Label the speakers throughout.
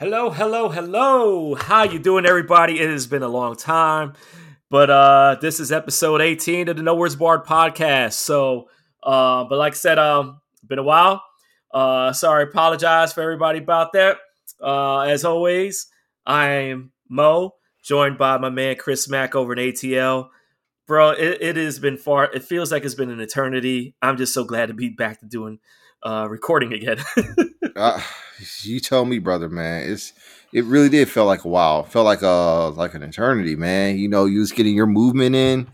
Speaker 1: Hello, hello, hello. How you doing, everybody? It has been a long time, but uh, this is episode 18 of the No Words Barred podcast. So, uh, but like I said, um, been a while. Uh, sorry, apologize for everybody about that. Uh, as always, I am Mo, joined by my man Chris Mack over in ATL. Bro, it, it has been far. It feels like it's been an eternity. I'm just so glad to be back to doing uh, recording again.
Speaker 2: uh, you tell me, brother, man. It's it really did feel like a while. It felt like a like an eternity, man. You know, you was getting your movement in.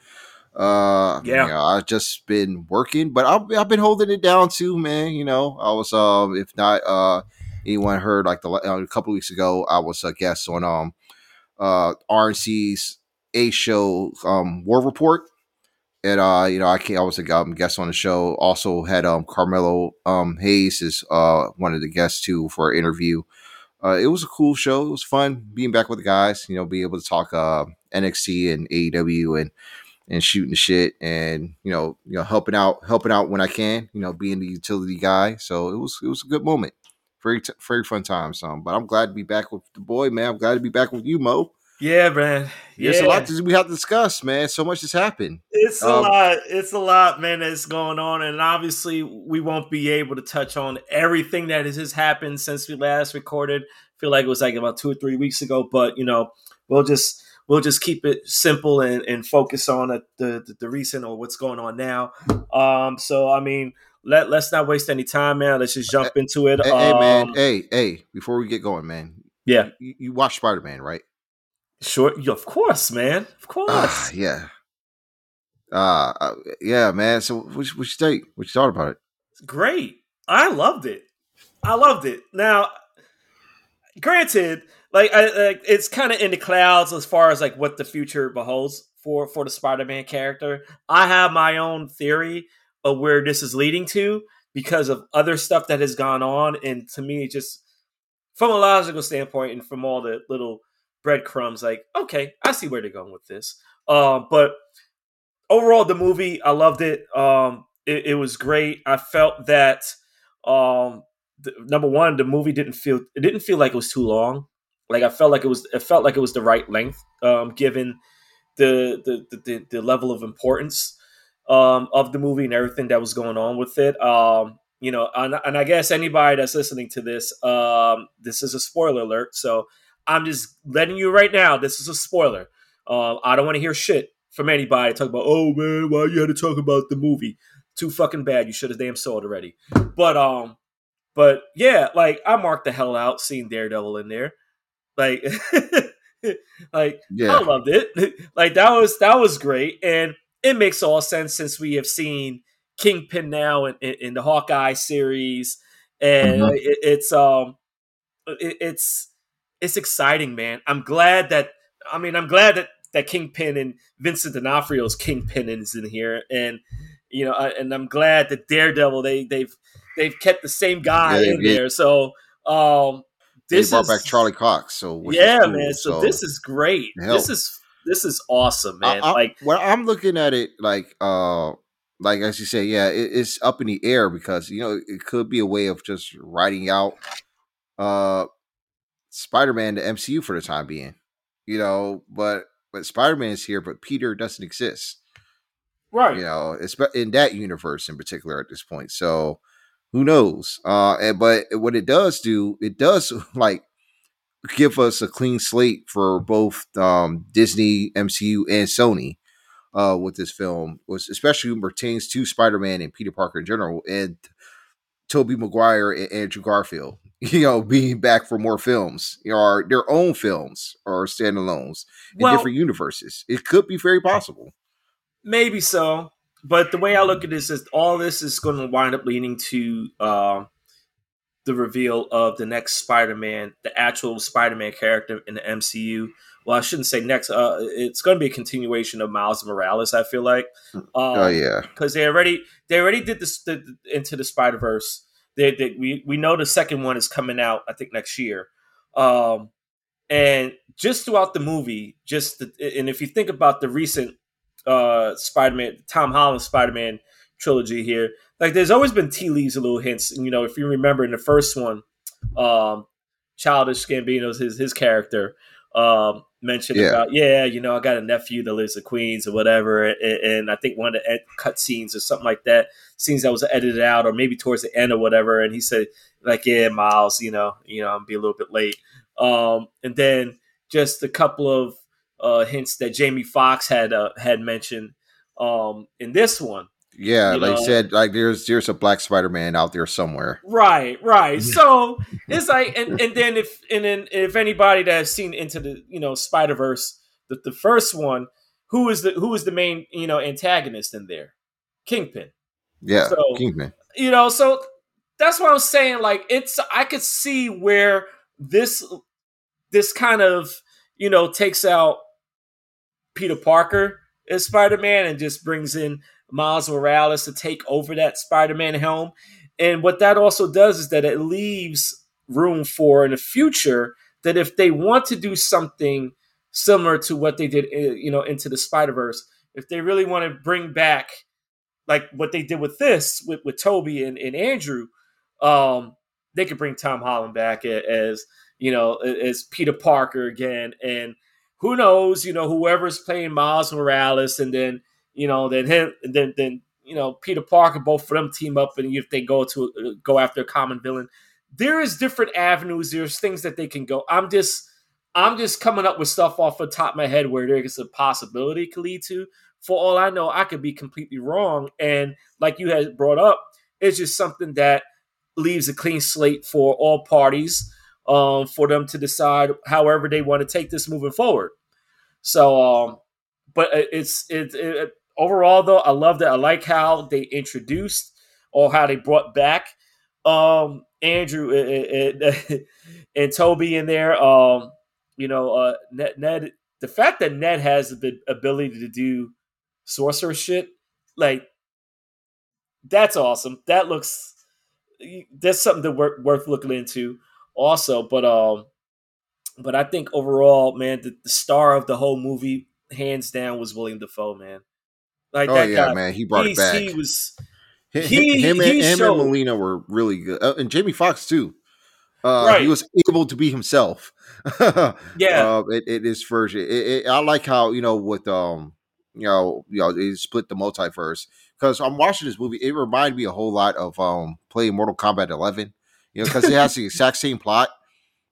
Speaker 2: Uh, yeah, you know, I've just been working, but I've, I've been holding it down too, man. You know, I was um, if not uh, anyone heard like the uh, a couple weeks ago, I was a guest on um, uh, RNC's A show um War Report and uh, you know, I can't. I was a um, guest on the show. Also had um Carmelo um Hayes is uh one of the guests too for an interview. Uh, it was a cool show. It was fun being back with the guys. You know, be able to talk uh NXT and AEW and and shooting the shit and you know you know helping out helping out when I can. You know, being the utility guy. So it was it was a good moment. Very t- very fun time. So, but I'm glad to be back with the boy, man. I'm glad to be back with you, Mo.
Speaker 1: Yeah, man.
Speaker 2: Yeah. A lot we have to discuss, man. So much has happened.
Speaker 1: It's a um, lot. It's a lot, man, that's going on. And obviously, we won't be able to touch on everything that has happened since we last recorded. I feel like it was like about two or three weeks ago, but you know, we'll just we'll just keep it simple and, and focus on the, the, the recent or what's going on now. Um, so I mean, let let's not waste any time, man. Let's just jump into it.
Speaker 2: Hey, um, hey man, hey, hey, before we get going, man.
Speaker 1: Yeah,
Speaker 2: you, you watch Spider Man, right?
Speaker 1: Sure, of course, man. Of course. Uh,
Speaker 2: yeah. Uh, uh, yeah, man. So, what, what you think? What you thought about it?
Speaker 1: It's great. I loved it. I loved it. Now, granted, like, I, like it's kind of in the clouds as far as like what the future beholds for for the Spider-Man character. I have my own theory of where this is leading to because of other stuff that has gone on, and to me, just from a logical standpoint and from all the little breadcrumbs like okay i see where they're going with this. Um, but overall the movie i loved it. Um, it, it, was great. I felt that um, the, number one the movie didn't feel it didn't feel like it was too long. Like i felt like it was it felt like it was the right length um, given the, the the, the level of importance um, of the movie and everything that was going on with it. Um, you know and, and, i guess anybody that's listening to this this is a spoiler alert so I'm just letting you right now. This is a spoiler. Uh, I don't want to hear shit from anybody talk about, oh man, why you had to talk about the movie? Too fucking bad. You should have damn saw it already. But um, but yeah, like I marked the hell out seeing Daredevil in there. Like, like yeah. I loved it. like that was that was great, and it makes all sense since we have seen Kingpin now in, in, in the Hawkeye series, and mm-hmm. it, it's um, it, it's it's exciting, man. I'm glad that I mean I'm glad that that Kingpin and Vincent D'Onofrio's Kingpin is in here, and you know, and I'm glad that Daredevil they they've they've kept the same guy yeah, in there. So um,
Speaker 2: this they brought is, back Charlie Cox. So
Speaker 1: yeah, cool. man. So, so, this is great. This is this is awesome, man. I, I, like
Speaker 2: well, I'm looking at it like uh like as you say, yeah, it, it's up in the air because you know it could be a way of just writing out uh Spider-Man to MCU for the time being. You know, but but Spider-Man is here, but Peter doesn't exist.
Speaker 1: Right.
Speaker 2: You know, it's in that universe in particular at this point. So who knows? Uh and, but what it does do, it does like give us a clean slate for both um Disney, MCU, and Sony uh with this film, was especially pertains to Spider-Man and Peter Parker in general, and Tobey Maguire and Andrew Garfield you know, being back for more films, or their own films or standalones in well, different universes. It could be very possible.
Speaker 1: Maybe so. But the way I look at this is all this is going to wind up leading to uh, the reveal of the next Spider-Man, the actual Spider-Man character in the MCU. Well, I shouldn't say next. Uh, it's going to be a continuation of Miles Morales. I feel like.
Speaker 2: Hmm. Um, oh yeah,
Speaker 1: because they already they already did this the, into the Spider Verse they, they, we we know the second one is coming out. I think next year. Um, and just throughout the movie, just the, and if you think about the recent uh, Spider-Man, Tom Holland Spider-Man trilogy here, like there's always been tea leaves, a little hints. You know, if you remember in the first one, um, Childish Gambino's his his character um, mentioned yeah. about yeah, you know, I got a nephew that lives in Queens or whatever, and, and I think one of the cut scenes or something like that, scenes that was edited out or maybe towards the end or whatever, and he said like, yeah, Miles, you know, you know, I'm be a little bit late, um, and then just a couple of uh, hints that Jamie Foxx had uh, had mentioned um, in this one.
Speaker 2: Yeah, like know? said, like there's there's a black Spider Man out there somewhere.
Speaker 1: Right, right. so it's like, and, and then if and then if anybody that has seen into the you know Spider Verse, the, the first one, who is the who is the main you know antagonist in there? Kingpin.
Speaker 2: Yeah, so, Kingpin.
Speaker 1: You know, so that's what I'm saying. Like it's, I could see where this this kind of you know takes out Peter Parker as Spider Man and just brings in Miles Morales to take over that Spider Man helm. And what that also does is that it leaves room for in the future that if they want to do something similar to what they did, eh, you know, into the Spider Verse, if they really want to bring back like what they did with this with, with Tobey and, and Andrew, um, they could bring Tom Holland back as you know as Peter Parker again, and who knows, you know, whoever's playing Miles Morales, and then you know, then him, then then you know Peter Parker, both of them team up, and if they go to uh, go after a common villain, there is different avenues. There's things that they can go. I'm just I'm just coming up with stuff off the top of my head where there's a possibility could lead to. For all I know, I could be completely wrong. And like you had brought up, it's just something that leaves a clean slate for all parties um, for them to decide however they want to take this moving forward. So, um, but it's it, it, overall though, I love that. I like how they introduced or how they brought back um, Andrew and, and, and Tobey in there. Um, you know, uh, Ned, Ned, the fact that Ned has the ability to do sorcerer shit, like that's awesome. That looks that's something that worth, worth looking into also. But um, but I think overall, man, the, the, star of the whole movie, hands down, was William Dafoe, man.
Speaker 2: Like oh yeah, guy, man, he brought it back.
Speaker 1: He was
Speaker 2: he, him, he and, him and Molina were really good, uh, and Jamie Foxx too. Uh, right. He was able to be himself.
Speaker 1: yeah,
Speaker 2: uh, it, it is version. It, it, I like how you know with um you know you know they split the multiverse because I'm watching this movie. It reminded me a whole lot of um playing Mortal Kombat 11. You know, because it has the exact same plot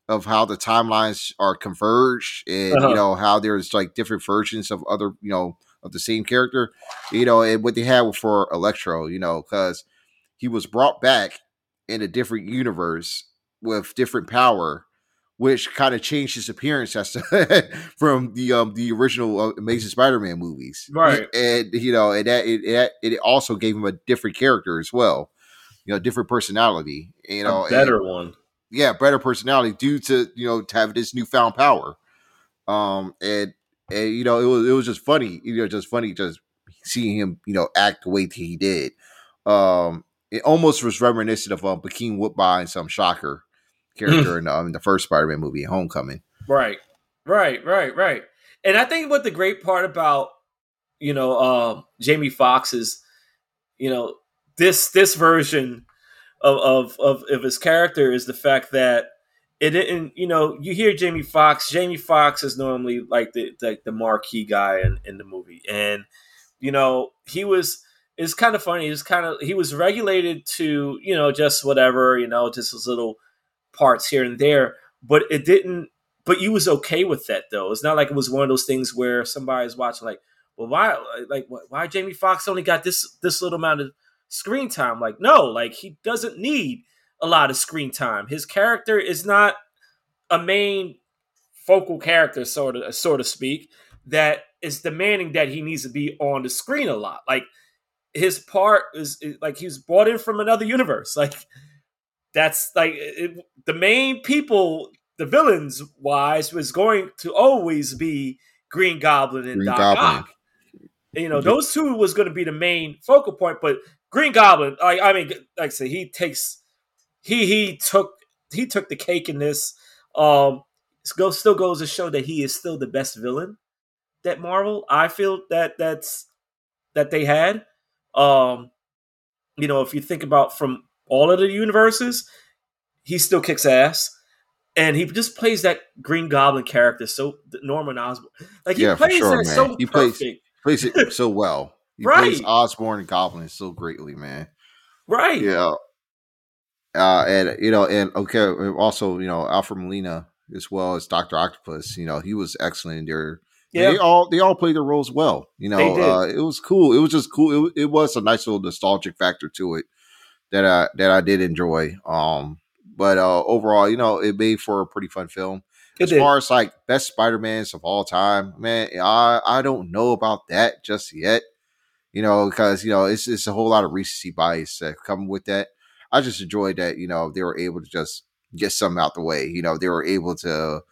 Speaker 2: of how the timelines are converged and uh-huh. you know how there's like different versions of other you know of the same character you know and what they had for electro you know because he was brought back in a different universe with different power which kind of changed his appearance as to, from the um the original uh, Amazing Spider-Man movies,
Speaker 1: right?
Speaker 2: And, you know, and that it, it, it also gave him a different character as well, you know, different personality, you know,
Speaker 1: a better
Speaker 2: and,
Speaker 1: one,
Speaker 2: yeah, better personality due to you know to have this newfound power. Um, and and you know it was it was just funny, you know, just funny just seeing him you know act the way that he did. Um, it almost was reminiscent of um Bokeem Woodbine, some shocker character in, um, in the first Spider-Man movie, Homecoming.
Speaker 1: Right, right, right, right. And I think what the great part about you know um, Jamie Foxx is, you know, this this version of, of of of his character is the fact that it didn't. You know, you hear Jamie Foxx Jamie Foxx is normally like the like the marquee guy in, in the movie, and you know he was. It's kind of funny. He's kind of he was regulated to you know just whatever you know just his little parts here and there, but it didn't. But you was okay with that though. It's not like it was one of those things where somebody's watching like, well, why like why Jamie Foxx only got this this little amount of screen time. Like, no, like he doesn't need a lot of screen time. His character is not a main focal character, sort of, so to speak, that is demanding that he needs to be on the screen a lot. Like his part is, is like he's brought in from another universe. Like that's like it, the main people, the villains wise, was going to always be Green Goblin and Green Doc Goblin. Ock. You know, those two was going to be the main focal point, but Green Goblin, I, I mean, like I said, he takes he he took he took the cake in this. Um, still goes to show that he is still the best villain that Marvel. I feel that that's that they had. Um, you know, if you think about from all of the universes, he still kicks ass. and he just plays that Green Goblin character so Norman Osborn. Like he yeah, plays sure, that man. so he perfect.
Speaker 2: Plays, plays it so well. He right. plays Osborn and Goblin so greatly, man.
Speaker 1: Right.
Speaker 2: Yeah. Uh, and you know, and okay, also you know Alfred Molina as well as Doctor Octopus. You know, he was excellent in there. Yeah. They all they all played their roles well. You know, uh, it was cool. It was just cool. It, it was a nice little nostalgic factor to it that I that I did enjoy. Um, but uh, overall, you know, it made for a pretty fun film. It as did. far as like best Spider Mans of all time, man, I I don't know about that just yet. You know, because you know it's it's a whole lot of recency bias that come with that. I just enjoyed that you know they were able to just get some out the way. You know, they were able to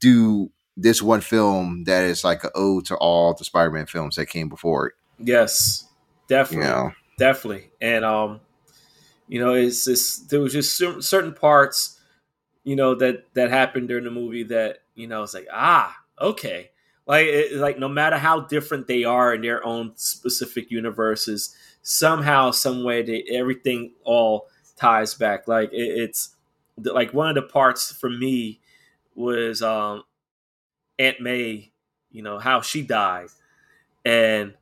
Speaker 2: do this one film that is like an ode to all the Spider Man films that came before it.
Speaker 1: Yes, definitely, you know? definitely, and um, you know, it's just there was just certain parts, you know, that that happened during the movie that you know it's like ah okay, like it, like no matter how different they are in their own specific universes, somehow, some way, they, everything all ties back. Like it, it's like one of the parts for me was um Aunt May, you know how she died, and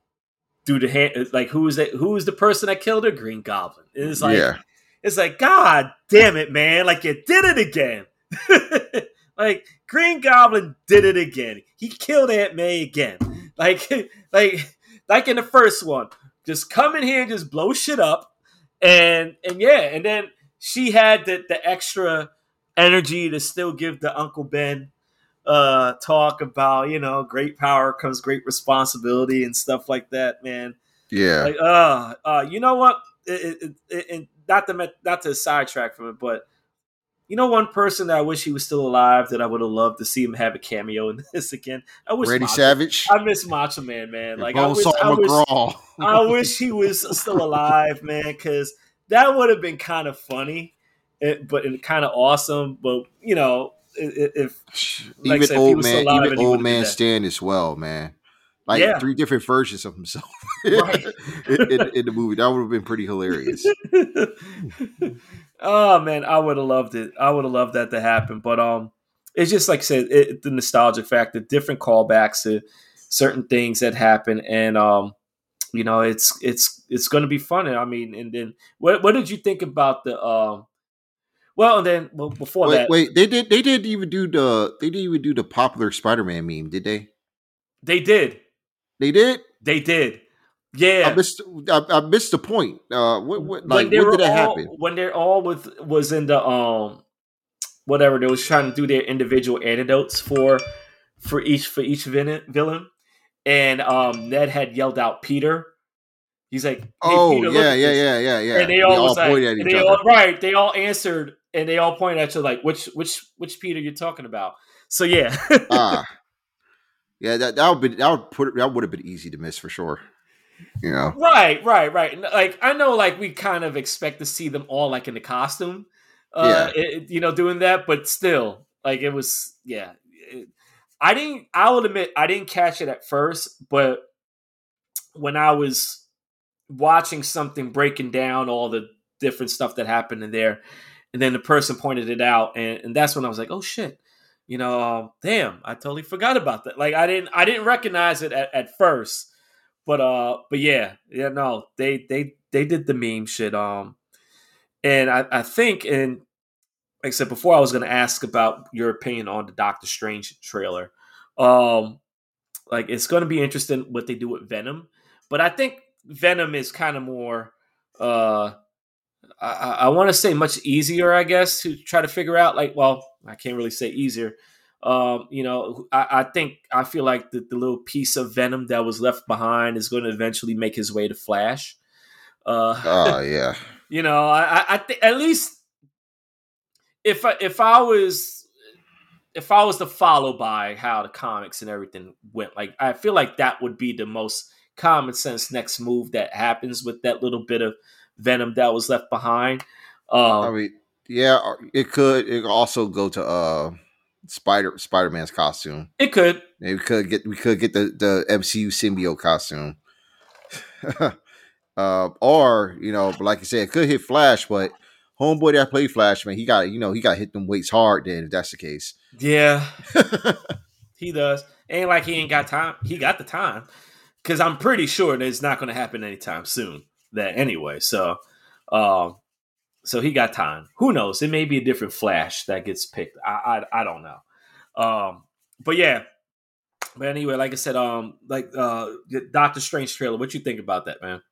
Speaker 1: through the hand, like who is that? Who is the person that killed her? Green Goblin. it's like, yeah. it's like, God damn it, man! Like you did it again. like Green Goblin did it again. He killed Aunt May again. Like, like, like in the first one, just come in here and just blow shit up, and and yeah, and then she had the the extra energy to still give the Uncle Ben uh, talk about you know great power comes great responsibility and stuff like that, man.
Speaker 2: Yeah.
Speaker 1: Like, uh, uh, you know what? It, it, it, not to not to sidetrack from it, but you know, one person that I wish he was still alive that I would have loved to see him have a cameo in this again. I wish
Speaker 2: Randy Macho, Savage.
Speaker 1: I miss Macho Man, man. Like I wish, I wish, I wish he was still alive, man, because that would have been kind of funny, eh, but and kind of awesome. But you know, if
Speaker 2: like even said, old man, even old man Stan as well, man. Like yeah. three different versions of himself right. in, in, in, the movie. That would have been pretty hilarious.
Speaker 1: oh man, I would have loved it. I would have loved that to happen. But um, it's just like I said, it, the nostalgic factor, different callbacks to certain things that happen, and um, you know, it's it's it's going to be fun. And I mean, and then what what did you think about the um well, and then well, before
Speaker 2: wait,
Speaker 1: that,
Speaker 2: wait, they did they didn't even do the they didn't even do the popular Spider-Man meme, did they?
Speaker 1: They did.
Speaker 2: They did.
Speaker 1: They did. Yeah,
Speaker 2: I missed. I, I missed the point. Uh, what, what like when, did that happen?
Speaker 1: When they're all with was in the um, whatever they was trying to do their individual antidotes for for each for each villain, and um, Ned had yelled out Peter, He's like, hey,
Speaker 2: oh Peter, yeah, yeah, yeah, yeah, yeah.
Speaker 1: And they all, all was like, they all, right, they all answered, and they all pointed at you like, which which which Peter you're talking about? So yeah, ah,
Speaker 2: yeah, that that would be that would put that would have been easy to miss for sure. You know,
Speaker 1: right, right, right. Like I know, like we kind of expect to see them all like in the costume, uh, yeah, it, you know, doing that, but still, like it was, yeah. It, I didn't. I will admit, I didn't catch it at first, but when I was watching something breaking down all the different stuff that happened in there, and then the person pointed it out, and, and that's when I was like, oh shit, you know, uh, damn, I totally forgot about that. Like I didn't I didn't recognize it at, at first, but uh, but yeah, yeah, no, they they they did the meme shit. Um, and I I think and like I said before, I was to ask about your opinion on the Doctor Strange trailer. Um, like it's to be interesting what they do with Venom, but I think Venom is kind of more uh I, I want to say much easier, I guess, to try to figure out. Like, well, I can't really say easier. Um, you know, I, I think I feel like the, the, little piece of Venom that was left behind is going to eventually make his way to Flash.
Speaker 2: Uh, oh yeah.
Speaker 1: you know, I, I think at least if I, if I was if I was to follow by how the comics and everything went, like I feel like that would be the most common sense next move that happens with that little bit of venom that was left behind. Um,
Speaker 2: I mean, yeah, it could. It could also go to uh Spider Spider Man's costume.
Speaker 1: It could.
Speaker 2: we could get we could get the the MCU symbiote costume. uh, or you know, like I said, it could hit Flash, but homeboy that played Flash, man, he got you know he got hit them weights hard. Then if that's the case,
Speaker 1: yeah, he does. Ain't like he ain't got time. He got the time because I'm pretty sure that it's not going to happen anytime soon. That anyway, so um, so he got time. Who knows? It may be a different Flash that gets picked. I I, I don't know. Um, but yeah. But anyway, like I said, um, like uh, Doctor Strange trailer. What you think about that, man?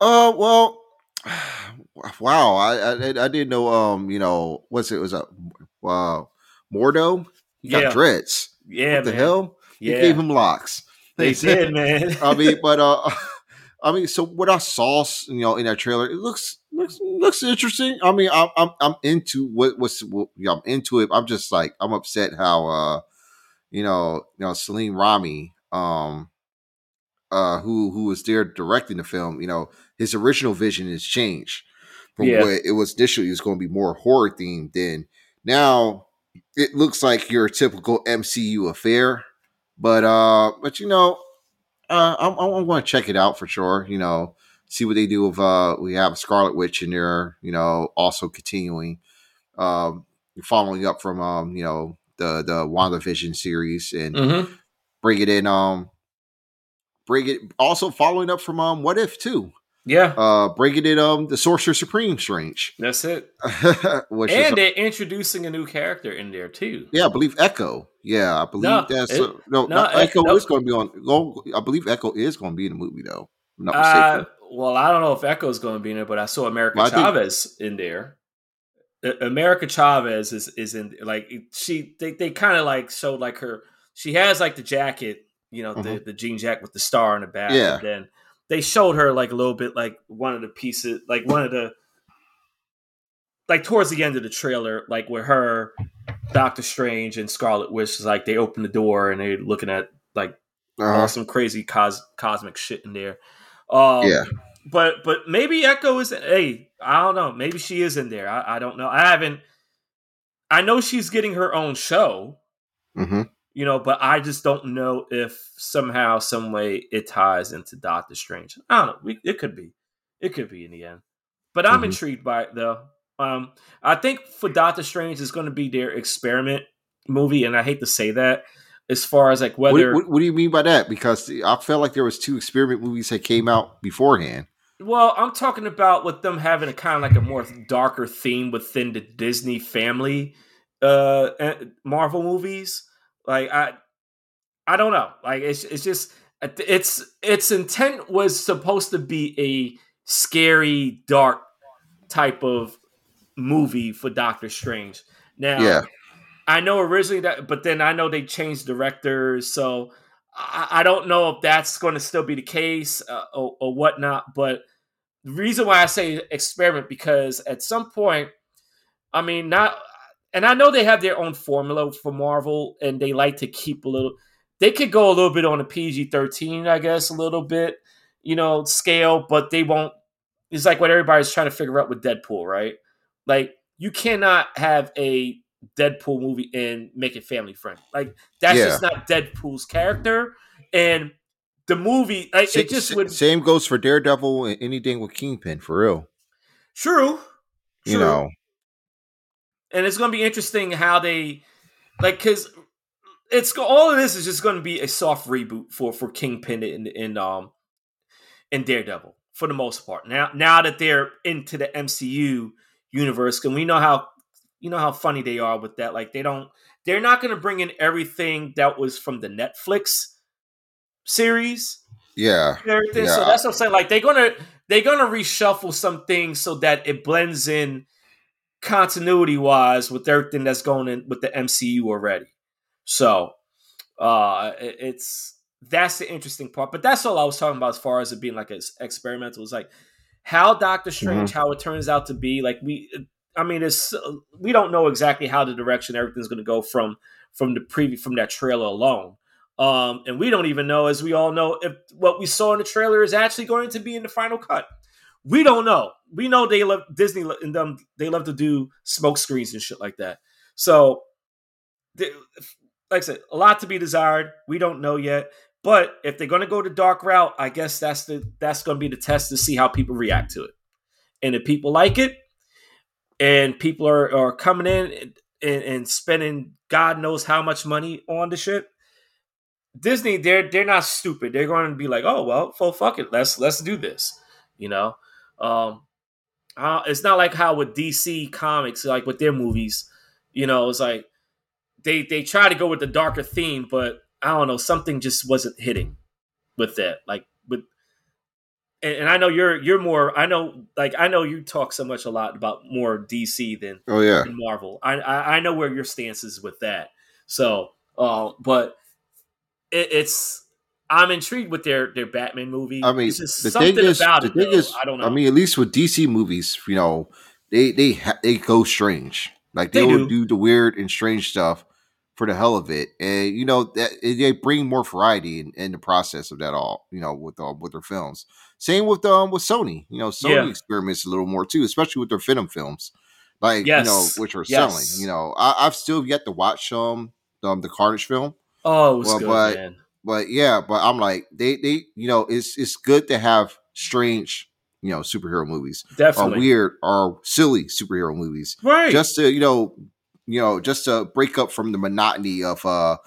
Speaker 2: Uh, well, wow. I, I I didn't know. Um, you know, what's it? it was a uh, Mordo. He got yeah. dreads.
Speaker 1: Yeah,
Speaker 2: what
Speaker 1: the
Speaker 2: man. hell?
Speaker 1: Yeah.
Speaker 2: He gave him locks.
Speaker 1: They did, man.
Speaker 2: I mean, but uh, I mean, so what I saw, you know, in that trailer, it looks looks looks interesting. I mean, I'm I'm, I'm into what what's what, you know, I'm into it. I'm just like I'm upset how uh, you know, you know, Sam Raimi, um, uh, who who was there directing the film, you know, his original vision has changed from yeah. what it was initially. It was going to be more horror themed. Then now it looks like your typical MCU affair. But uh, but you know, uh, I'm I'm going to check it out for sure. You know, see what they do with uh, we have Scarlet Witch in there. You know, also continuing, um, following up from um, you know, the the WandaVision series and mm-hmm. bring it in um bring it also following up from um what if too
Speaker 1: yeah
Speaker 2: uh bringing it um the sorcerer supreme strange
Speaker 1: that's it and they're introducing a new character in there too
Speaker 2: yeah i believe echo yeah i believe no, that's it, uh, no, no, echo no. is going to be on i believe echo is going to be in the movie though
Speaker 1: uh, well i don't know if echo is going to be in it but i saw america well, chavez think, in there America Chavez is is in like she they, they kind of like showed like her she has like the jacket you know, mm-hmm. the, the jean jacket with the star on the back.
Speaker 2: Yeah.
Speaker 1: And then they showed her like a little bit like one of the pieces, like one of the, like towards the end of the trailer, like where her, Doctor Strange and Scarlet Witch is like they open the door and they're looking at like uh-huh. some crazy cos- cosmic shit in there. Um,
Speaker 2: yeah.
Speaker 1: But but maybe Echo is hey I don't know maybe she is in there I, I don't know I haven't I know she's getting her own show.
Speaker 2: Mm-hmm
Speaker 1: you know, but I just don't know if somehow, some way, it ties into Doctor Strange. I don't know. We, it could be, it could be in the end. But I'm mm-hmm. intrigued by it though. Um, I think for Doctor Strange is going to be their experiment movie, and I hate to say that. As far as like whether,
Speaker 2: what, what, what do you mean by that? Because I felt like there was two experiment movies that came out beforehand.
Speaker 1: Well, I'm talking about with them having a kind of like a more darker theme within the Disney family uh Marvel movies. Like I, I don't know. Like it's it's just it's its intent was supposed to be a scary, dark type of movie for Doctor Strange. Now,
Speaker 2: yeah,
Speaker 1: I know originally that, but then I know they changed directors, so I, I don't know if that's going to still be the case uh, or, or whatnot. But the reason why I say experiment because at some point, I mean, not and I know they have their own formula for Marvel, and they like to keep a little. They could go a little bit on a PG thirteen, I guess, a little bit, you know, scale, but they won't. It's like what everybody's trying to figure out with Deadpool, right? Like you cannot have a Deadpool movie and make it family friendly. Like that's yeah. just not Deadpool's character, and the movie like, it just would.
Speaker 2: Same goes for Daredevil and anything with Kingpin for real.
Speaker 1: True.
Speaker 2: True. You know,
Speaker 1: and it's going to be interesting how they like because it's all of this is just going to be a soft reboot for for Kingpin and in um in Daredevil for the most part. Now now that they're into the MCU universe, and we know how you know how funny they are with that. Like they don't they're not going to bring in everything that was from the Netflix series.
Speaker 2: Yeah.
Speaker 1: Everything. Yeah. So that's what I'm saying. Like they're gonna they're gonna reshuffle some things so that it blends in continuity wise with everything that's going in with the MCU already. So uh it's that's the interesting part. But that's all I was talking about as far as it being like an experimental. It's like how Doctor Strange, mm-hmm. how it turns out to be. Like we, I mean, it's we don't know exactly how the direction everything's going to go from from the preview from that trailer alone. Um, and we don't even know, as we all know, if what we saw in the trailer is actually going to be in the final cut. We don't know. We know they love Disney and them. They love to do smoke screens and shit like that. So, they, like I said, a lot to be desired. We don't know yet. But if they're going to go the dark route, I guess that's the that's going to be the test to see how people react to it. and if people like it, and people are are coming in and, and spending God knows how much money on the shit. Disney, they're they're not stupid. They're going to be like, oh well, well, fuck it, let's let's do this. You know, um, uh, it's not like how with DC Comics, like with their movies, you know, it's like they they try to go with the darker theme, but I don't know, something just wasn't hitting with that. Like with, and, and I know you're you're more. I know, like I know you talk so much a lot about more DC than
Speaker 2: oh yeah
Speaker 1: than Marvel. I, I I know where your stance is with that. So, uh, but it, it's I'm intrigued with their their Batman movie.
Speaker 2: I mean, the thing is, the it, thing though. is, I don't know. I mean, at least with DC movies, you know, they they ha- they go strange. Like they, they will do. do the weird and strange stuff for the hell of it, and you know that they bring more variety in, in the process of that all. You know, with uh, with their films. Same with um with Sony. You know, Sony yeah. experiments a little more too, especially with their Venom films, like yes. you know, which are yes. selling. You know, I, have still yet to watch um, um the Carnage film.
Speaker 1: Oh, well, good,
Speaker 2: but,
Speaker 1: man
Speaker 2: but yeah, but I'm like they they you know it's it's good to have strange you know superhero movies,
Speaker 1: definitely
Speaker 2: or weird or silly superhero movies,
Speaker 1: right?
Speaker 2: Just to you know you know just to break up from the monotony of uh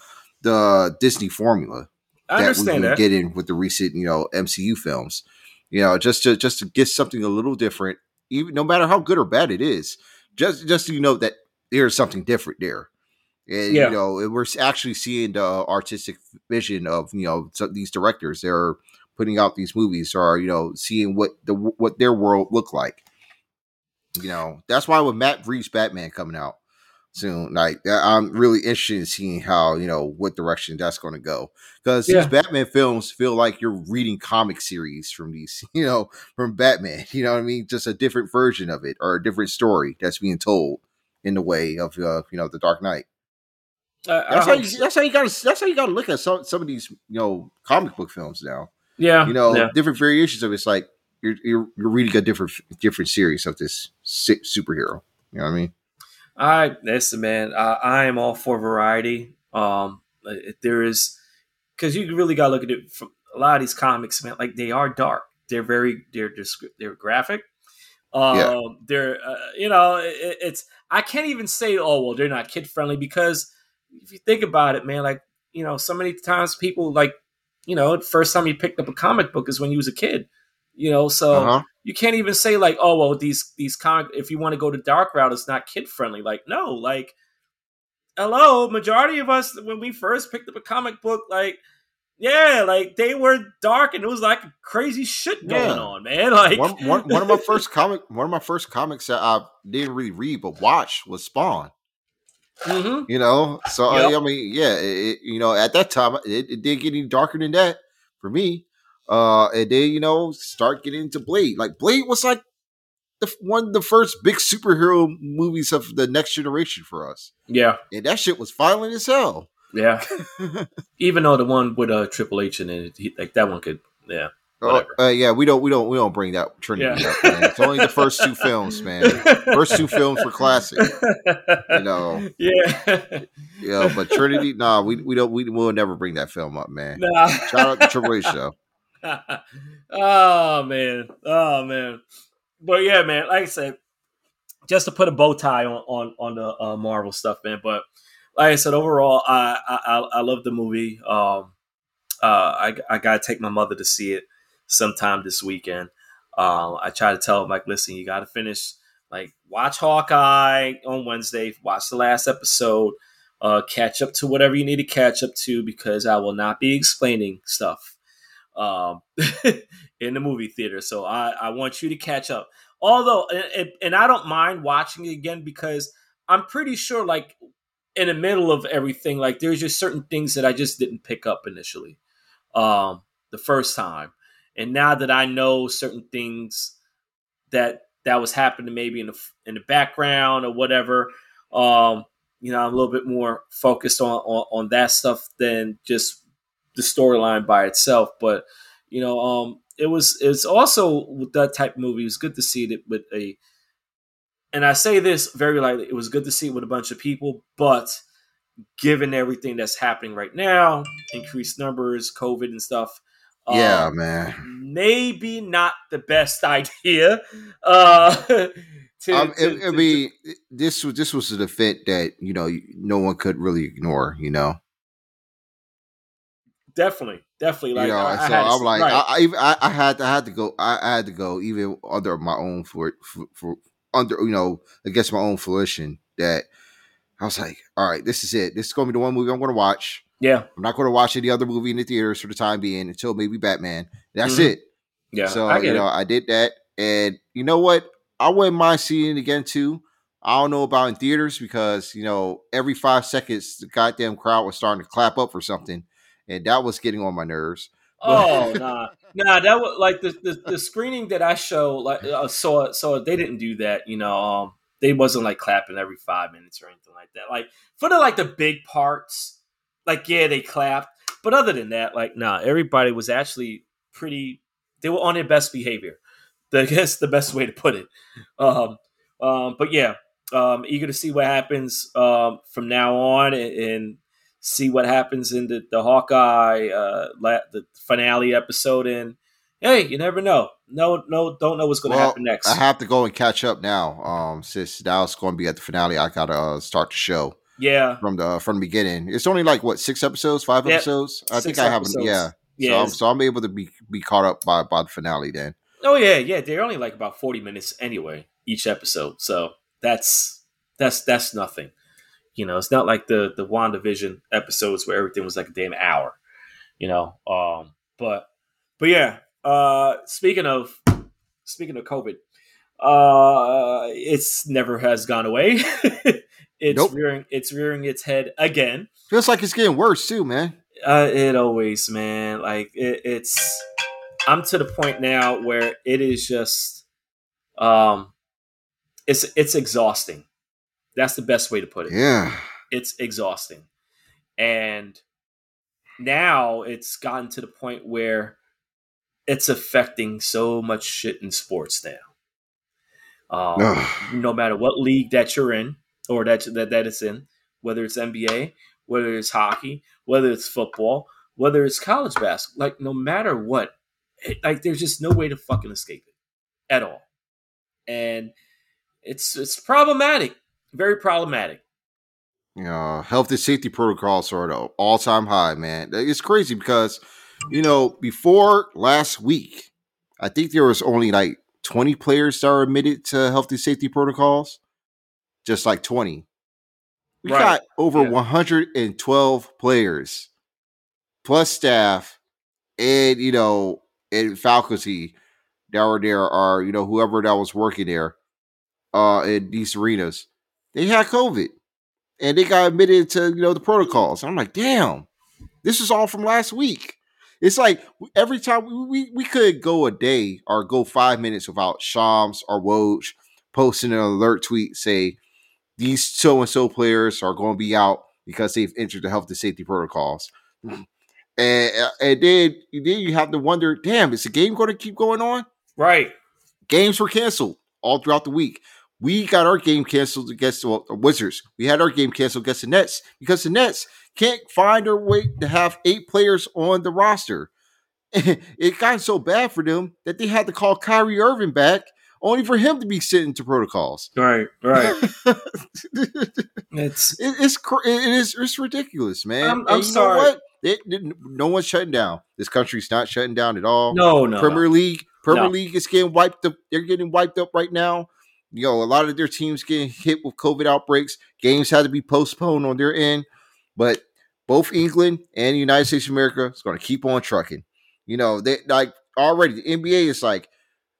Speaker 2: the Disney formula
Speaker 1: I that we
Speaker 2: can get in with the recent you know MCU films. You know, just to just to get something a little different, even no matter how good or bad it is, just just so you know that there's something different there. And, yeah. you know, we're actually seeing the artistic vision of you know these directors. They're putting out these movies, or you know, seeing what the what their world look like. You know, that's why with Matt Reeves' Batman coming out soon, like I'm really interested in seeing how you know what direction that's going to go. Because yeah. these Batman films feel like you're reading comic series from these, you know, from Batman. You know what I mean? Just a different version of it or a different story that's being told in the way of uh, you know the Dark Knight. Uh, that's, how you, that's how you gotta that's how you gotta look at some some of these you know comic book films now.
Speaker 1: Yeah,
Speaker 2: you know
Speaker 1: yeah.
Speaker 2: different variations of it. it's like you're, you're you're reading a different different series of this superhero. You know what I mean?
Speaker 1: I listen, man. I, I am all for variety. Um, there is because you really got to look at it from a lot of these comics, man. Like they are dark. They're very they're just they're graphic. Um, yeah. they're uh, you know it, it's I can't even say oh well they're not kid friendly because if you think about it, man, like you know, so many times people like, you know, the first time you picked up a comic book is when you was a kid, you know, so uh-huh. you can't even say like, oh well, these these comic if you want to go to dark route, it's not kid friendly. Like, no, like, hello, majority of us when we first picked up a comic book, like. Yeah, like they were dark and it was like crazy shit going yeah. on, man. Like
Speaker 2: one, one, one of my first comic, one of my first comics that I didn't really read but watch was Spawn.
Speaker 1: Mm-hmm.
Speaker 2: You know, so yep. I, I, mean, yeah, it, you know, at that time, it, it, did get any darker than that for me. Uh, and then you know, start getting into Blade. Like Blade was like the one of the first big superhero movies of the next generation for us.
Speaker 1: Yeah,
Speaker 2: and that shit was violent as hell.
Speaker 1: Yeah, even though the one with uh, Triple H in it, he, like that one could, yeah.
Speaker 2: Oh, uh, yeah, we don't, we don't, we don't bring that Trinity yeah. up. Man. It's only the first two films, man. First two films were classic. You know.
Speaker 1: Yeah.
Speaker 2: Yeah, but Trinity, nah, we we don't, we will never bring that film up, man.
Speaker 1: Nah.
Speaker 2: Shout out to Triple show.
Speaker 1: oh man, oh man, but yeah, man. Like I said, just to put a bow tie on on on the uh, Marvel stuff, man. But like I said, overall, I I I love the movie. Um, uh, I I gotta take my mother to see it sometime this weekend. Um, I try to tell him like, listen, you got to finish like watch Hawkeye on Wednesday, watch the last episode, uh, catch up to whatever you need to catch up to because I will not be explaining stuff um, in the movie theater. So I, I want you to catch up. Although, and, and I don't mind watching it again because I'm pretty sure, like in the middle of everything, like there's just certain things that I just didn't pick up initially um, the first time. And now that I know certain things that that was happening maybe in the in the background or whatever, um, you know, I'm a little bit more focused on, on, on that stuff than just the storyline by itself. But you know, um, it was it's also with that type of movie. It was good to see it with a, and I say this very lightly. It was good to see it with a bunch of people, but given everything that's happening right now, increased numbers, COVID and stuff,
Speaker 2: Yeah, um, man.
Speaker 1: Maybe not the best idea. Uh,
Speaker 2: to, um, to, I, mean, to, this was this was an event that you know no one could really ignore. You know.
Speaker 1: Definitely, definitely. Like,
Speaker 2: you know, I, so I am like, right. I, I, I had, I had to go, I, I had to go, even under my own for, for, for under, you know, against my own fruition. That I was like, all right, this is it. This is going to be the one movie I'm going to watch.
Speaker 1: Yeah,
Speaker 2: I'm not going to watch any other movie in the theaters for the time being until maybe Batman. That's mm-hmm. it. Yeah. So you know, it. I did that, and you know what? I wouldn't mind seeing it again too. I don't know about in theaters because you know every five seconds the goddamn crowd was starting to clap up for something and that was getting on my nerves.
Speaker 1: Oh nah, nah, that was like the, the, the screening that I show like uh, so so they didn't do that. You know, um, they wasn't like clapping every five minutes or anything like that. Like for the like the big parts, like yeah, they clapped, but other than that, like nah, everybody was actually pretty. They were on their best behavior. I guess the best way to put it. Um, um, but yeah, um, eager to see what happens um, from now on, and, and see what happens in the, the Hawkeye uh, la- the finale episode. And hey, you never know. No, no, don't know what's going to well, happen next.
Speaker 2: I have to go and catch up now. Um, since now it's going to be at the finale, I gotta uh, start the show.
Speaker 1: Yeah,
Speaker 2: from the from the beginning. It's only like what six episodes, five yep. episodes. I think I haven't. Yeah, yeah. So I'm, so I'm able to be be caught up by by the finale then.
Speaker 1: Oh yeah, yeah. They're only like about forty minutes anyway each episode, so that's that's that's nothing. You know, it's not like the the WandaVision episodes where everything was like a damn hour. You know, um, but but yeah. Uh, speaking of speaking of COVID, uh, it's never has gone away. it's nope. rearing it's rearing its head again.
Speaker 2: Feels like it's getting worse too, man.
Speaker 1: Uh, it always, man. Like it, it's. I'm to the point now where it is just, um, it's it's exhausting. That's the best way to put it.
Speaker 2: Yeah.
Speaker 1: It's exhausting. And now it's gotten to the point where it's affecting so much shit in sports now. Um, no matter what league that you're in or that that that it's in, whether it's NBA, whether it's hockey, whether it's football, whether it's college basketball, like no matter what, it, like there's just no way to fucking escape it at all, and it's it's problematic very problematic.
Speaker 2: You know, health and safety protocols are at all time high, man. It's crazy because, you know, before last week, I think there was only like 20 players that are admitted to health and safety protocols. Just like 20. We right. got over yeah. 112 players plus staff and, you know, and faculty that were there are, you know, whoever that was working there uh in these arenas they had COVID and they got admitted to you know the protocols. I'm like, damn, this is all from last week. It's like every time we, we, we could go a day or go five minutes without Shams or Woj posting an alert tweet say these so and so players are going to be out because they've entered the health and safety protocols. Mm-hmm. And, uh, and then, then you have to wonder, damn, is the game going to keep going on?
Speaker 1: Right.
Speaker 2: Games were canceled all throughout the week. We got our game canceled against the Wizards. We had our game canceled against the Nets because the Nets can't find a way to have eight players on the roster. it got so bad for them that they had to call Kyrie Irving back only for him to be sent into protocols.
Speaker 1: Right, right.
Speaker 2: it's it, it's it is it's ridiculous, man. I'm, I'm sorry. It, it, no one's shutting down. This country's not shutting down at all.
Speaker 1: No, no.
Speaker 2: Premier
Speaker 1: no.
Speaker 2: League, Premier no. League is getting wiped up. They're getting wiped up right now you know, a lot of their teams getting hit with COVID outbreaks. Games had to be postponed on their end, but both England and the United States of America is going to keep on trucking. You know, they like already the NBA is like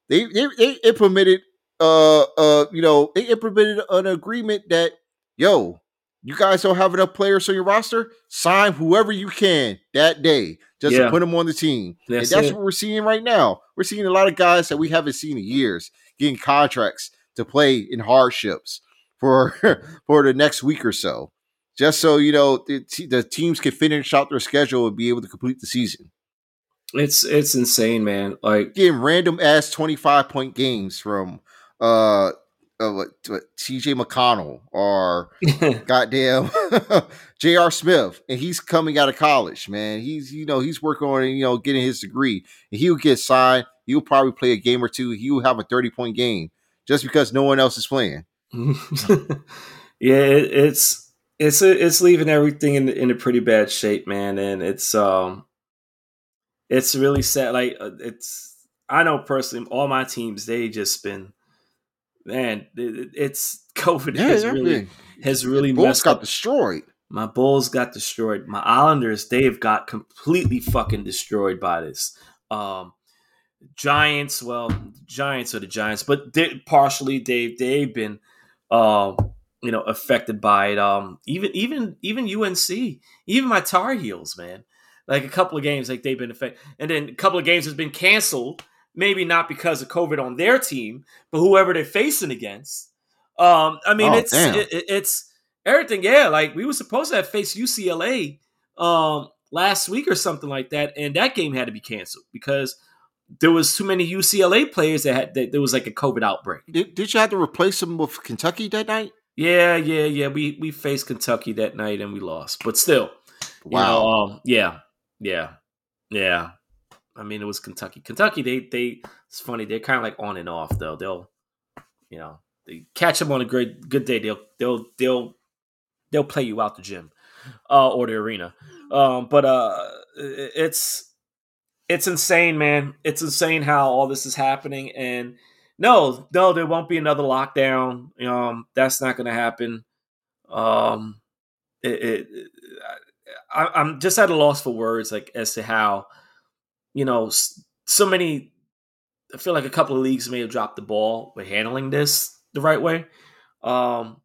Speaker 2: they they, they implemented uh uh you know they implemented an agreement that yo you guys don't have enough players on your roster sign whoever you can that day just yeah. to put them on the team that's and that's it. what we're seeing right now we're seeing a lot of guys that we haven't seen in years getting contracts to play in hardships for for the next week or so, just so you know the, the teams can finish out their schedule and be able to complete the season.
Speaker 1: It's it's insane, man. Like
Speaker 2: getting random ass twenty five point games from uh uh, what, what T.J. McConnell or goddamn J.R. Smith, and he's coming out of college, man. He's you know he's working on you know getting his degree, and he'll get signed. He'll probably play a game or two. He'll have a thirty point game just because no one else is playing.
Speaker 1: yeah, it, it's it's it's leaving everything in in a pretty bad shape, man, and it's um it's really sad. Like uh, it's I know personally, all my teams they just been man, it, it's COVID yeah, has really has really
Speaker 2: Bulls messed got up. destroyed.
Speaker 1: My Bulls got destroyed. My Islanders they've got completely fucking destroyed by this. Um, Giants, well, Giants are the Giants, but they, partially they they've been, uh, you know, affected by it. Um, even even even UNC, even my Tar Heels, man. Like a couple of games, like they've been affected, and then a couple of games has been canceled maybe not because of COVID on their team, but whoever they're facing against. Um, I mean, oh, it's it, it's everything. Yeah, like we were supposed to have faced UCLA um, last week or something like that, and that game had to be canceled because there was too many UCLA players that had that there was like a COVID outbreak.
Speaker 2: Did, did you have to replace them with Kentucky that night?
Speaker 1: Yeah, yeah, yeah. We we faced Kentucky that night and we lost, but still, wow. Know, um, yeah, yeah, yeah. I mean, it was Kentucky. Kentucky, they they it's funny. They're kind of like on and off though. They'll, you know, they catch them on a great good day. They'll they'll they'll they'll play you out the gym, uh, or the arena. Um, but uh, it's it's insane, man. It's insane how all this is happening. And no, no, there won't be another lockdown. Um, that's not going to happen. Um, it, it I, I'm just at a loss for words, like as to how you know, so many. I feel like a couple of leagues may have dropped the ball with handling this the right way. Um,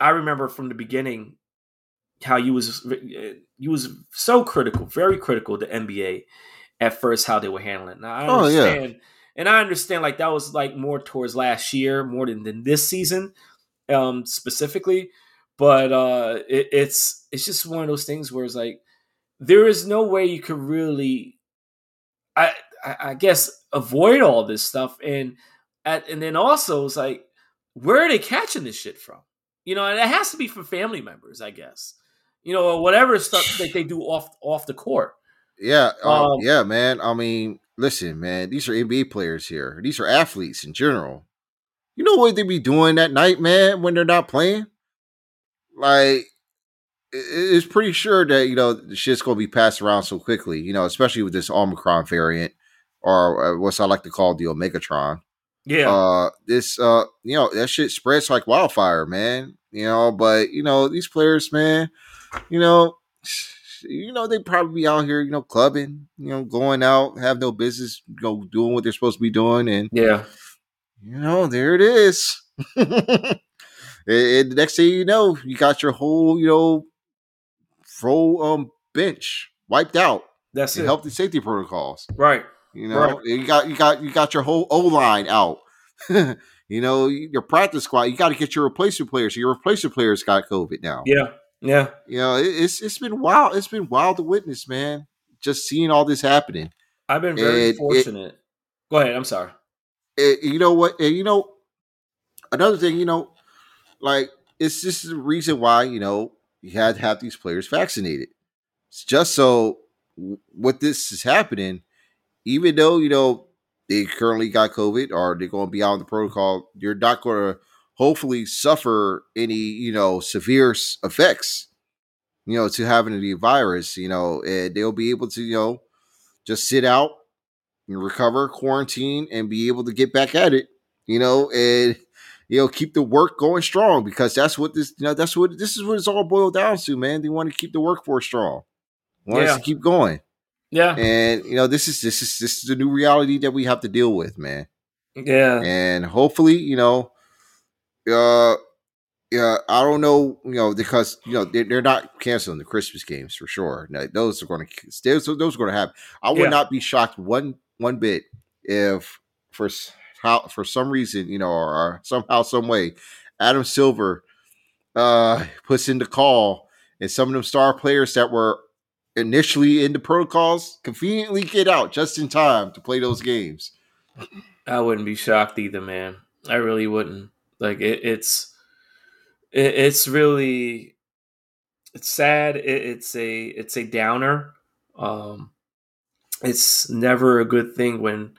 Speaker 1: I remember from the beginning how you was you was so critical, very critical to NBA at first how they were handling it. Now I understand, oh, yeah. and I understand like that was like more towards last year more than, than this season um, specifically. But uh, it, it's it's just one of those things where it's like there is no way you could really I, I guess avoid all this stuff and at, and then also it's like where are they catching this shit from? You know, and it has to be from family members, I guess. You know, or whatever stuff that they do off off the court.
Speaker 2: Yeah, uh, um, yeah, man. I mean, listen, man. These are NBA players here. These are athletes in general. You know what they be doing that night, man, when they're not playing? Like, it's pretty sure that you know the shit's gonna be passed around so quickly. You know, especially with this Omicron variant, or uh, what's I like to call the Omegatron.
Speaker 1: Yeah.
Speaker 2: Uh, this uh, you know, that shit spreads like wildfire, man. You know, but you know these players, man. You know, you know they probably be out here, you know, clubbing, you know, going out, have no business, you know, doing what they're supposed to be doing, and
Speaker 1: yeah,
Speaker 2: you know, there it is. And, the next thing you know, you got your whole, you know, full um bench wiped out.
Speaker 1: That's it.
Speaker 2: Healthy safety protocols.
Speaker 1: Right.
Speaker 2: You know, right. you got you got you got your whole O line out. you know, your practice squad. You got to get your replacement players. Your replacement players got COVID now.
Speaker 1: Yeah, yeah.
Speaker 2: You know, it, it's it's been wild. It's been wild to witness, man. Just seeing all this happening.
Speaker 1: I've been very and fortunate. It, Go ahead. I'm sorry.
Speaker 2: You know what? You know, another thing. You know, like it's just the reason why you know you had to have these players vaccinated. It's just so what this is happening, even though you know they currently got COVID or they're going to be out on the protocol, you're not going to hopefully suffer any you know severe effects. You know, to having the virus, you know, and they'll be able to you know just sit out and recover, quarantine, and be able to get back at it. You know, and you know, keep the work going strong because that's what this, you know, that's what this is what it's all boiled down to, man. They want to keep the workforce strong, want yeah. us to keep going.
Speaker 1: Yeah,
Speaker 2: and you know, this is this is this is the new reality that we have to deal with, man.
Speaker 1: Yeah,
Speaker 2: and hopefully, you know, uh, yeah, I don't know, you know, because you know they're, they're not canceling the Christmas games for sure. Now, those are going to those, those are going to happen. I would yeah. not be shocked one one bit if for how for some reason, you know, or, or somehow, some way, Adam Silver uh puts in the call, and some of them star players that were initially in the protocols conveniently get out just in time to play those games.
Speaker 1: I wouldn't be shocked either, man. I really wouldn't. Like it, it's it, it's really it's sad. It, it's a it's a downer. Um, it's never a good thing when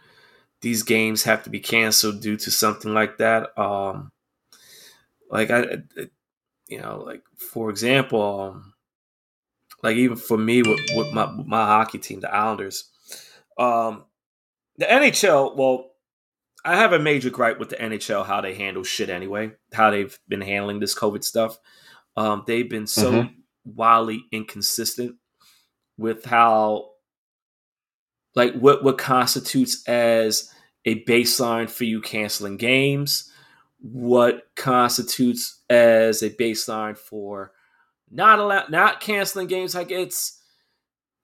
Speaker 1: these games have to be canceled due to something like that. Um, like I, you know, like for example, um, like even for me with, with my my hockey team, the Islanders, um, the NHL. Well, I have a major gripe with the NHL how they handle shit anyway. How they've been handling this COVID stuff. Um, they've been so mm-hmm. wildly inconsistent with how like what what constitutes as a baseline for you canceling games, what constitutes as a baseline for not allow not canceling games. Like it's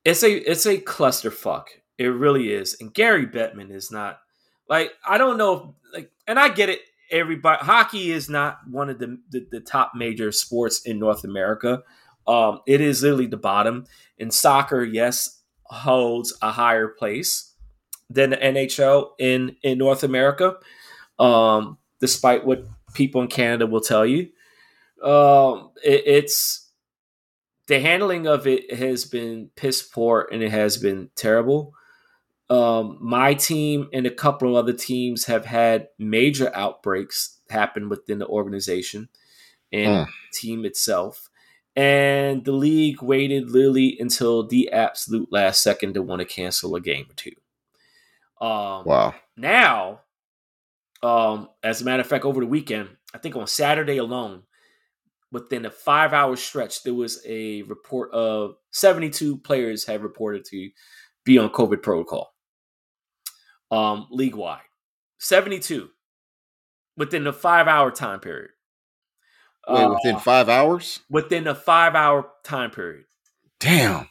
Speaker 1: it's a it's a clusterfuck. It really is. And Gary Bettman is not like I don't know like and I get it everybody hockey is not one of the, the, the top major sports in North America. Um, it is literally the bottom. In soccer, yes, holds a higher place than the NHL in in North America, um, despite what people in Canada will tell you. Um, it, it's the handling of it has been piss poor and it has been terrible. Um, my team and a couple of other teams have had major outbreaks happen within the organization and team itself. And the league waited literally until the absolute last second to want to cancel a game or two. Um, wow. Now, um, as a matter of fact, over the weekend, I think on Saturday alone, within a five hour stretch, there was a report of 72 players have reported to be on COVID protocol um, league wide. 72 within the five hour time period.
Speaker 2: Wait, uh, within five hours?
Speaker 1: Within a five hour time period.
Speaker 2: Damn.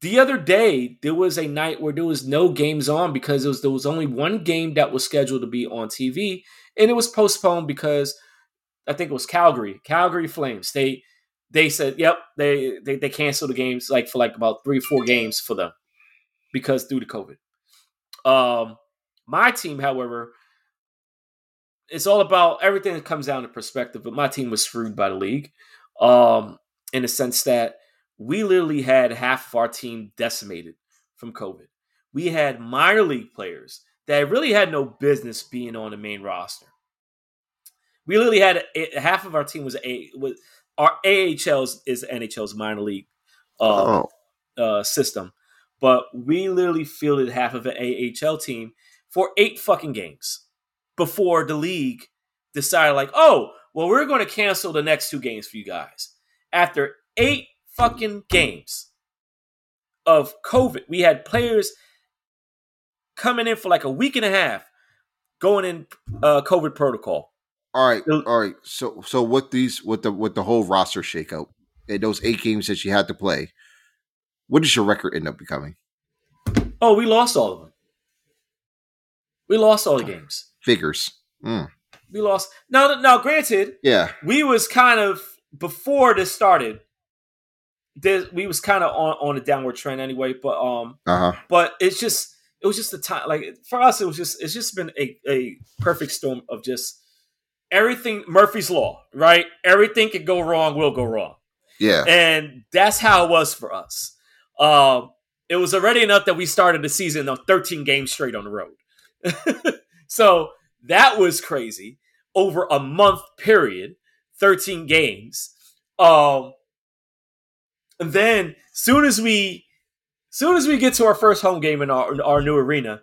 Speaker 1: The other day, there was a night where there was no games on because was, there was only one game that was scheduled to be on TV, and it was postponed because I think it was Calgary, Calgary Flames. They they said, "Yep, they they, they canceled the games like for like about three or four games for them because due to COVID." Um, my team, however, it's all about everything that comes down to perspective. But my team was screwed by the league, um, in the sense that we literally had half of our team decimated from COVID. We had minor league players that really had no business being on the main roster. We literally had a, half of our team was a was our AHL's is NHL's minor league uh, oh. uh, system, but we literally fielded half of an AHL team for eight fucking games before the league decided, like, oh, well, we're going to cancel the next two games for you guys. After eight fucking games of COVID, we had players coming in for like a week and a half going in uh, COVID protocol.
Speaker 2: All right, all right. So, so what these with the with the whole roster shakeout, and those eight games that you had to play, what does your record end up becoming?
Speaker 1: Oh, we lost all of them. We lost all the games.
Speaker 2: Figures. Mm.
Speaker 1: We lost. Now, now, granted,
Speaker 2: yeah,
Speaker 1: we was kind of before this started. This, we was kind of on on a downward trend anyway, but um, uh-huh. but it's just it was just the time. Like for us, it was just it's just been a a perfect storm of just everything Murphy's law, right? Everything could go wrong, will go wrong.
Speaker 2: Yeah,
Speaker 1: and that's how it was for us. Um, it was already enough that we started the season on 13 games straight on the road. so that was crazy over a month period, 13 games. Um, and then soon as we soon as we get to our first home game in our, in our new arena,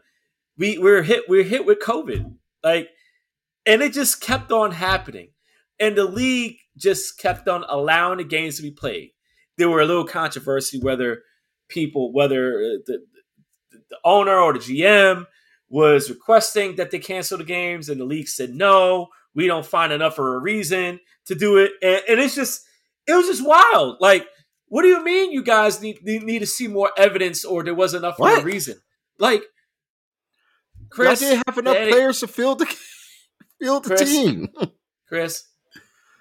Speaker 1: we we're hit we're hit with COVID. Like and it just kept on happening. And the league just kept on allowing the games to be played. There were a little controversy whether people, whether uh, the, the owner or the GM was requesting that they cancel the games, and the league said no, we don't find enough of a reason to do it, and, and it's just it was just wild. Like, what do you mean you guys need need, need to see more evidence, or there was enough what? of a reason? Like,
Speaker 2: Chris, Y'all didn't have enough players to field the field the Chris, team.
Speaker 1: Chris,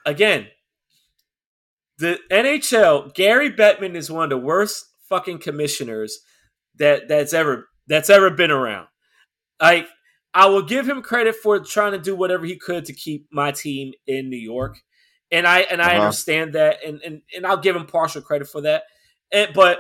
Speaker 1: again, the NHL, Gary Bettman is one of the worst fucking commissioners that that's ever that's ever been around. Like I will give him credit for trying to do whatever he could to keep my team in New York. And I and I uh-huh. understand that and, and and I'll give him partial credit for that. And, but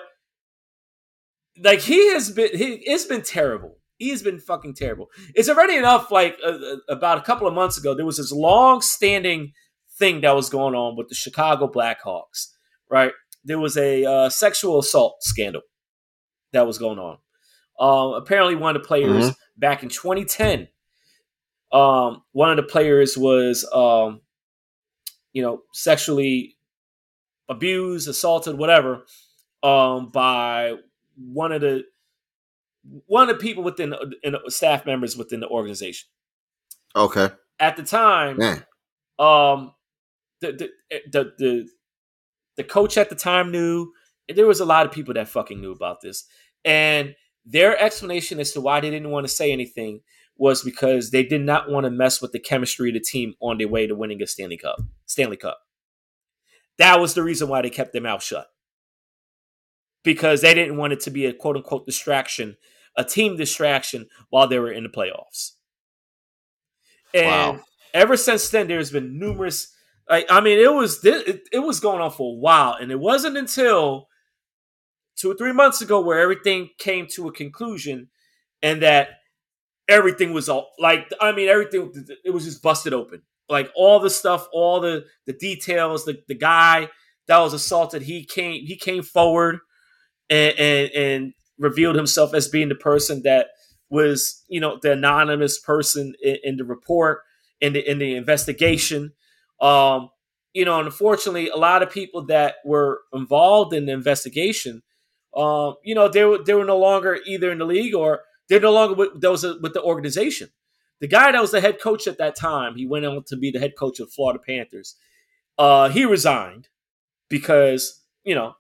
Speaker 1: like he has been he it's been terrible. He has been fucking terrible. It's already enough like uh, uh about a couple of months ago there was this long standing thing that was going on with the Chicago Blackhawks, right? There was a uh, sexual assault scandal that was going on. Um, apparently, one of the players mm-hmm. Back in 2010, um, one of the players was, um, you know, sexually abused, assaulted, whatever, um, by one of the one of the people within the, staff members within the organization.
Speaker 2: Okay.
Speaker 1: At the time, Man. um, the, the the the the coach at the time knew. There was a lot of people that fucking knew about this, and their explanation as to why they didn't want to say anything was because they did not want to mess with the chemistry of the team on their way to winning a Stanley Cup. Stanley Cup. That was the reason why they kept their mouth shut. Because they didn't want it to be a quote unquote distraction, a team distraction while they were in the playoffs. And wow. ever since then, there's been numerous. Like, I mean, it was it, it was going on for a while, and it wasn't until two or three months ago where everything came to a conclusion and that everything was all like I mean everything it was just busted open. Like all the stuff, all the the details, the the guy that was assaulted, he came he came forward and and, and revealed himself as being the person that was, you know, the anonymous person in, in the report in the in the investigation. Um, you know, unfortunately, a lot of people that were involved in the investigation um, you know, they were they were no longer either in the league or they're no longer with those with the organization. The guy that was the head coach at that time, he went on to be the head coach of Florida Panthers. Uh, he resigned because you know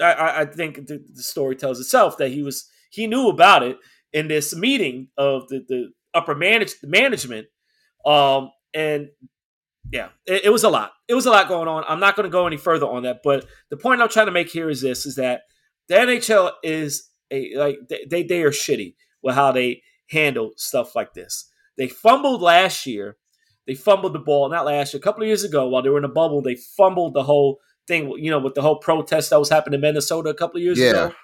Speaker 1: I, I think the, the, story tells itself that he was he knew about it in this meeting of the, the upper manage, management, um, and yeah, it, it was a lot. It was a lot going on. I'm not going to go any further on that, but the point I'm trying to make here is this: is that the NHL is a like they they are shitty with how they handle stuff like this. They fumbled last year. They fumbled the ball not last year, a couple of years ago while they were in a bubble. They fumbled the whole thing, you know, with the whole protest that was happening in Minnesota a couple of years yeah. ago.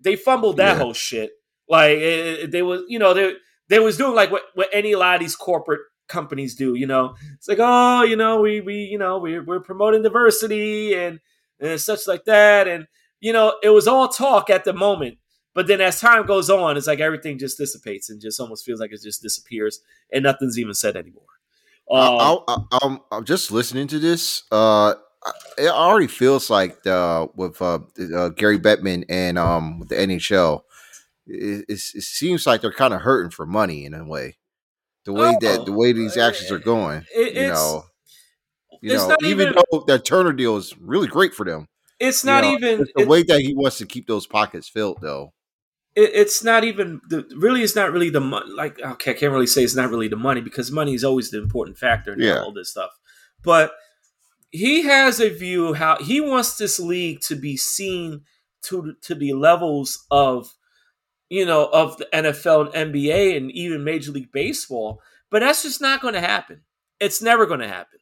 Speaker 1: They fumbled that yeah. whole shit. Like it, they was, you know, they they was doing like what, what any a lot of these corporate companies do. You know, it's like, oh, you know, we we you know we we're promoting diversity and and such like that, and you know, it was all talk at the moment. But then as time goes on, it's like everything just dissipates and just almost feels like it just disappears and nothing's even said anymore.
Speaker 2: Um, I, am I'm just listening to this. Uh, it already feels like the, with uh, uh, Gary Bettman and um, with the NHL, it, it, it seems like they're kind of hurting for money in a way. The way oh, that the way these actions are going, it, you know, you know, even, even though that Turner deal is really great for them,
Speaker 1: it's not you know, even
Speaker 2: it's the way that he wants to keep those pockets filled, though.
Speaker 1: It, it's not even the really. It's not really the money. Like okay, I can't really say it's not really the money because money is always the important factor in yeah. all this stuff. But he has a view how he wants this league to be seen to to the levels of you know of the NFL and NBA and even Major League Baseball. But that's just not going to happen. It's never going to happen.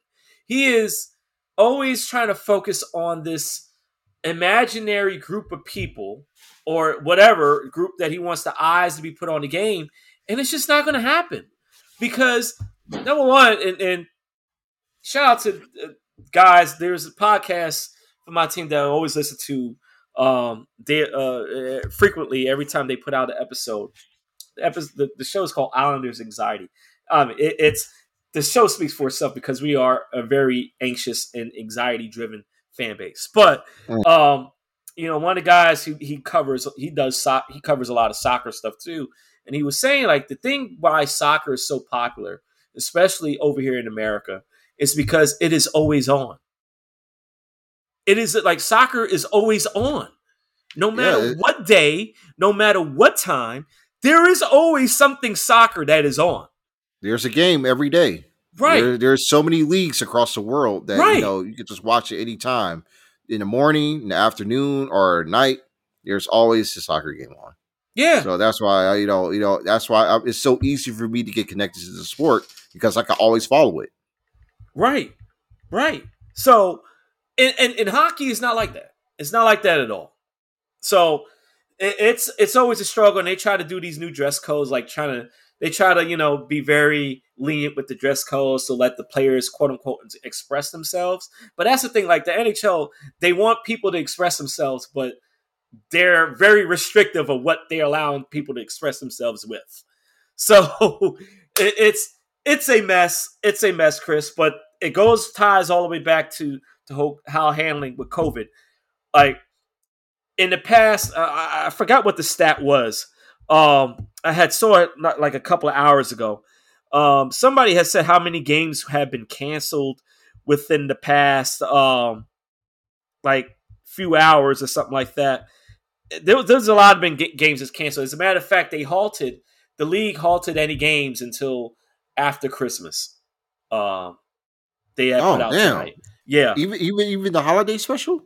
Speaker 1: He is always trying to focus on this imaginary group of people or whatever group that he wants the eyes to be put on the game, and it's just not going to happen because number one, and, and shout out to uh, guys. There's a podcast for my team that I always listen to. Um, they uh, frequently every time they put out an episode. The episode the show is called Islanders Anxiety. Um, it, it's the show speaks for itself because we are a very anxious and anxiety driven fan base. But mm. um, you know, one of the guys who he covers, he does so- he covers a lot of soccer stuff too, and he was saying like the thing why soccer is so popular, especially over here in America, is because it is always on. It is like soccer is always on. No matter yeah. what day, no matter what time, there is always something soccer that is on.
Speaker 2: There's a game every day.
Speaker 1: Right.
Speaker 2: There, there's so many leagues across the world that right. you know you can just watch it anytime in the morning, in the afternoon, or night. There's always a soccer game on.
Speaker 1: Yeah.
Speaker 2: So that's why I, you know, you know, that's why I, it's so easy for me to get connected to the sport because I can always follow it.
Speaker 1: Right. Right. So, and, and, and hockey is not like that. It's not like that at all. So it, it's it's always a struggle, and they try to do these new dress codes, like trying to they try to you know be very lenient with the dress codes to let the players quote unquote express themselves. But that's the thing, like the NHL, they want people to express themselves, but they're very restrictive of what they're allowing people to express themselves with. So it's it's a mess. It's a mess, Chris. But it goes ties all the way back to to how handling with COVID. Like in the past, uh, I forgot what the stat was. Um, I had saw it not like a couple of hours ago. Um, somebody has said how many games have been canceled within the past, um, like few hours or something like that. There, there's a lot of been g- games that's canceled. As a matter of fact, they halted the league halted any games until after Christmas. Um, they had oh, put out damn. tonight. Yeah,
Speaker 2: even even even the holiday special.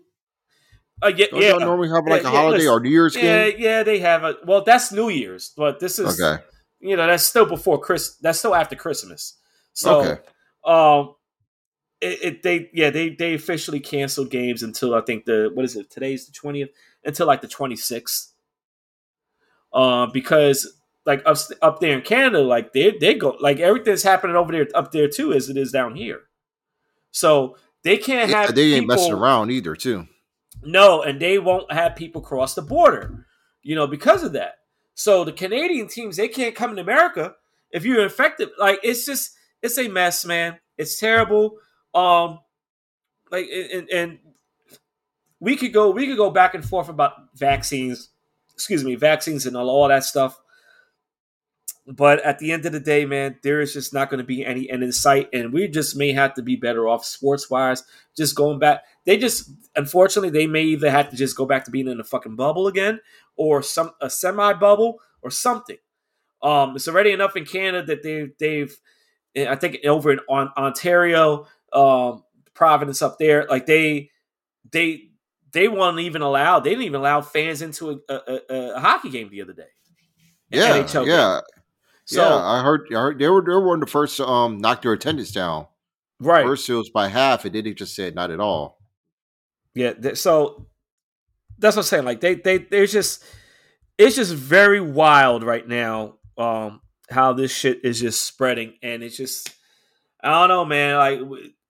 Speaker 1: Uh, yeah, Don't yeah.
Speaker 2: normally have like yeah, a holiday yeah, or New Year's
Speaker 1: yeah, game. Yeah, they have a. Well, that's New Year's, but this is okay. You know, that's still before Chris. That's still after Christmas. So, okay. um, it, it, they yeah they they officially canceled games until I think the what is it today's the twentieth until like the twenty sixth. Uh, because like up up there in Canada, like they they go like everything's happening over there up there too as it is down here. So they can't have
Speaker 2: they ain't people, messing around either too.
Speaker 1: No, and they won't have people cross the border, you know, because of that. So the Canadian teams they can't come in America if you're infected. Like it's just it's a mess, man. It's terrible. Um, like and, and we could go we could go back and forth about vaccines, excuse me, vaccines and all, all that stuff. But at the end of the day, man, there is just not going to be any end in sight, and we just may have to be better off sports wise. Just going back, they just unfortunately they may either have to just go back to being in a fucking bubble again, or some a semi bubble or something. Um, it's already enough in Canada that they they've, I think over in on, Ontario, um, Providence up there, like they they they won't even allow they didn't even allow fans into a, a, a hockey game the other day.
Speaker 2: Yeah, NHL yeah. Game. So, yeah, I heard, I heard they were they were one of the first to um knock their attendance down.
Speaker 1: Right.
Speaker 2: First it was by half, and then they just said not at all.
Speaker 1: Yeah, so that's what I'm saying. Like they they there's just it's just very wild right now. Um, how this shit is just spreading, and it's just I don't know, man. Like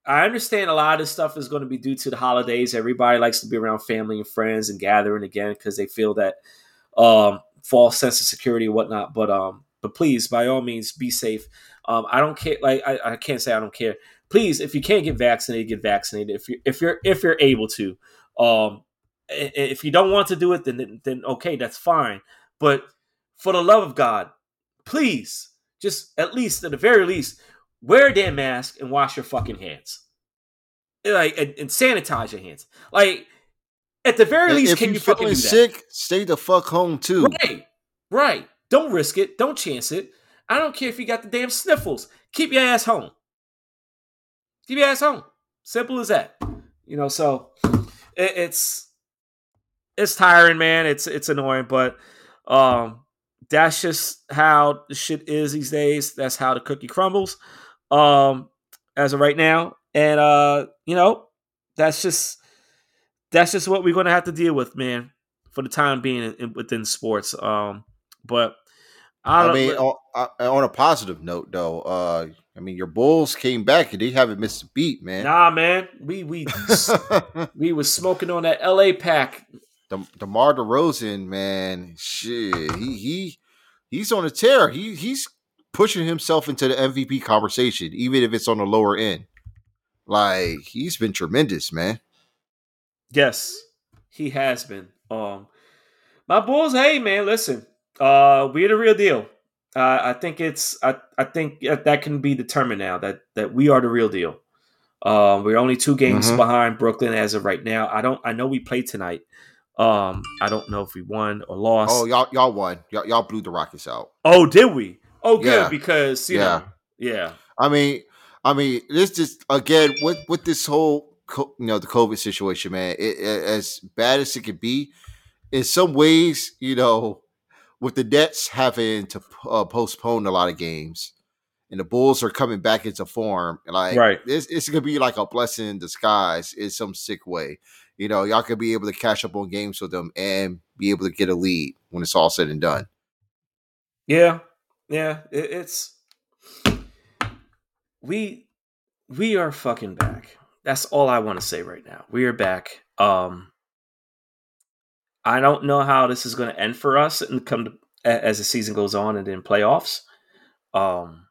Speaker 1: I understand a lot of this stuff is going to be due to the holidays. Everybody likes to be around family and friends and gathering again because they feel that um false sense of security and whatnot. But um, but please, by all means, be safe. Um, I don't care. Like I, I can't say I don't care. Please, if you can't get vaccinated, get vaccinated. If you're if you're if you're able to. Um, if you don't want to do it, then then okay, that's fine. But for the love of God, please, just at least at the very least, wear a damn mask and wash your fucking hands. Like and, and sanitize your hands. Like at the very least, if can you fucking do that? sick?
Speaker 2: Stay the fuck home too.
Speaker 1: Right, right. Don't risk it. Don't chance it. I don't care if you got the damn sniffles. Keep your ass home. Ass home. Simple as that. You know, so it, it's it's tiring, man. It's it's annoying, but um that's just how the shit is these days. That's how the cookie crumbles. Um as of right now. And uh, you know, that's just that's just what we're gonna have to deal with, man, for the time being in, in, within sports. Um but
Speaker 2: I, I mean, on, on, a positive note, though, uh, I mean, your Bulls came back and they haven't missed a beat, man.
Speaker 1: Nah, man, we we we was smoking on that L.A. pack.
Speaker 2: The DeMar DeRozan, man, shit, he he he's on a tear. He he's pushing himself into the MVP conversation, even if it's on the lower end. Like he's been tremendous, man.
Speaker 1: Yes, he has been. Um, my Bulls, hey man, listen, uh, we're the real deal. Uh, I think it's I, I think that can be determined now that that we are the real deal. Um, we're only two games mm-hmm. behind Brooklyn as of right now. I don't I know we played tonight. Um, I don't know if we won or lost.
Speaker 2: Oh, y'all y'all won. Y'all, y'all blew the Rockets out.
Speaker 1: Oh, did we? Oh, good yeah. because you yeah. know, yeah.
Speaker 2: I mean, I mean, this just again with with this whole you know the COVID situation, man. It, it, as bad as it could be, in some ways, you know, with the Nets having to uh, postpone a lot of games, and the Bulls are coming back into form, like
Speaker 1: right,
Speaker 2: it's, it's gonna be like a blessing in disguise in some sick way. You know, y'all could be able to catch up on games with them and be able to get a lead when it's all said and done.
Speaker 1: Yeah, yeah, it, it's we we are fucking back. That's all I want to say right now. We are back. Um, I don't know how this is going to end for us and come to, as the season goes on and then playoffs. Um,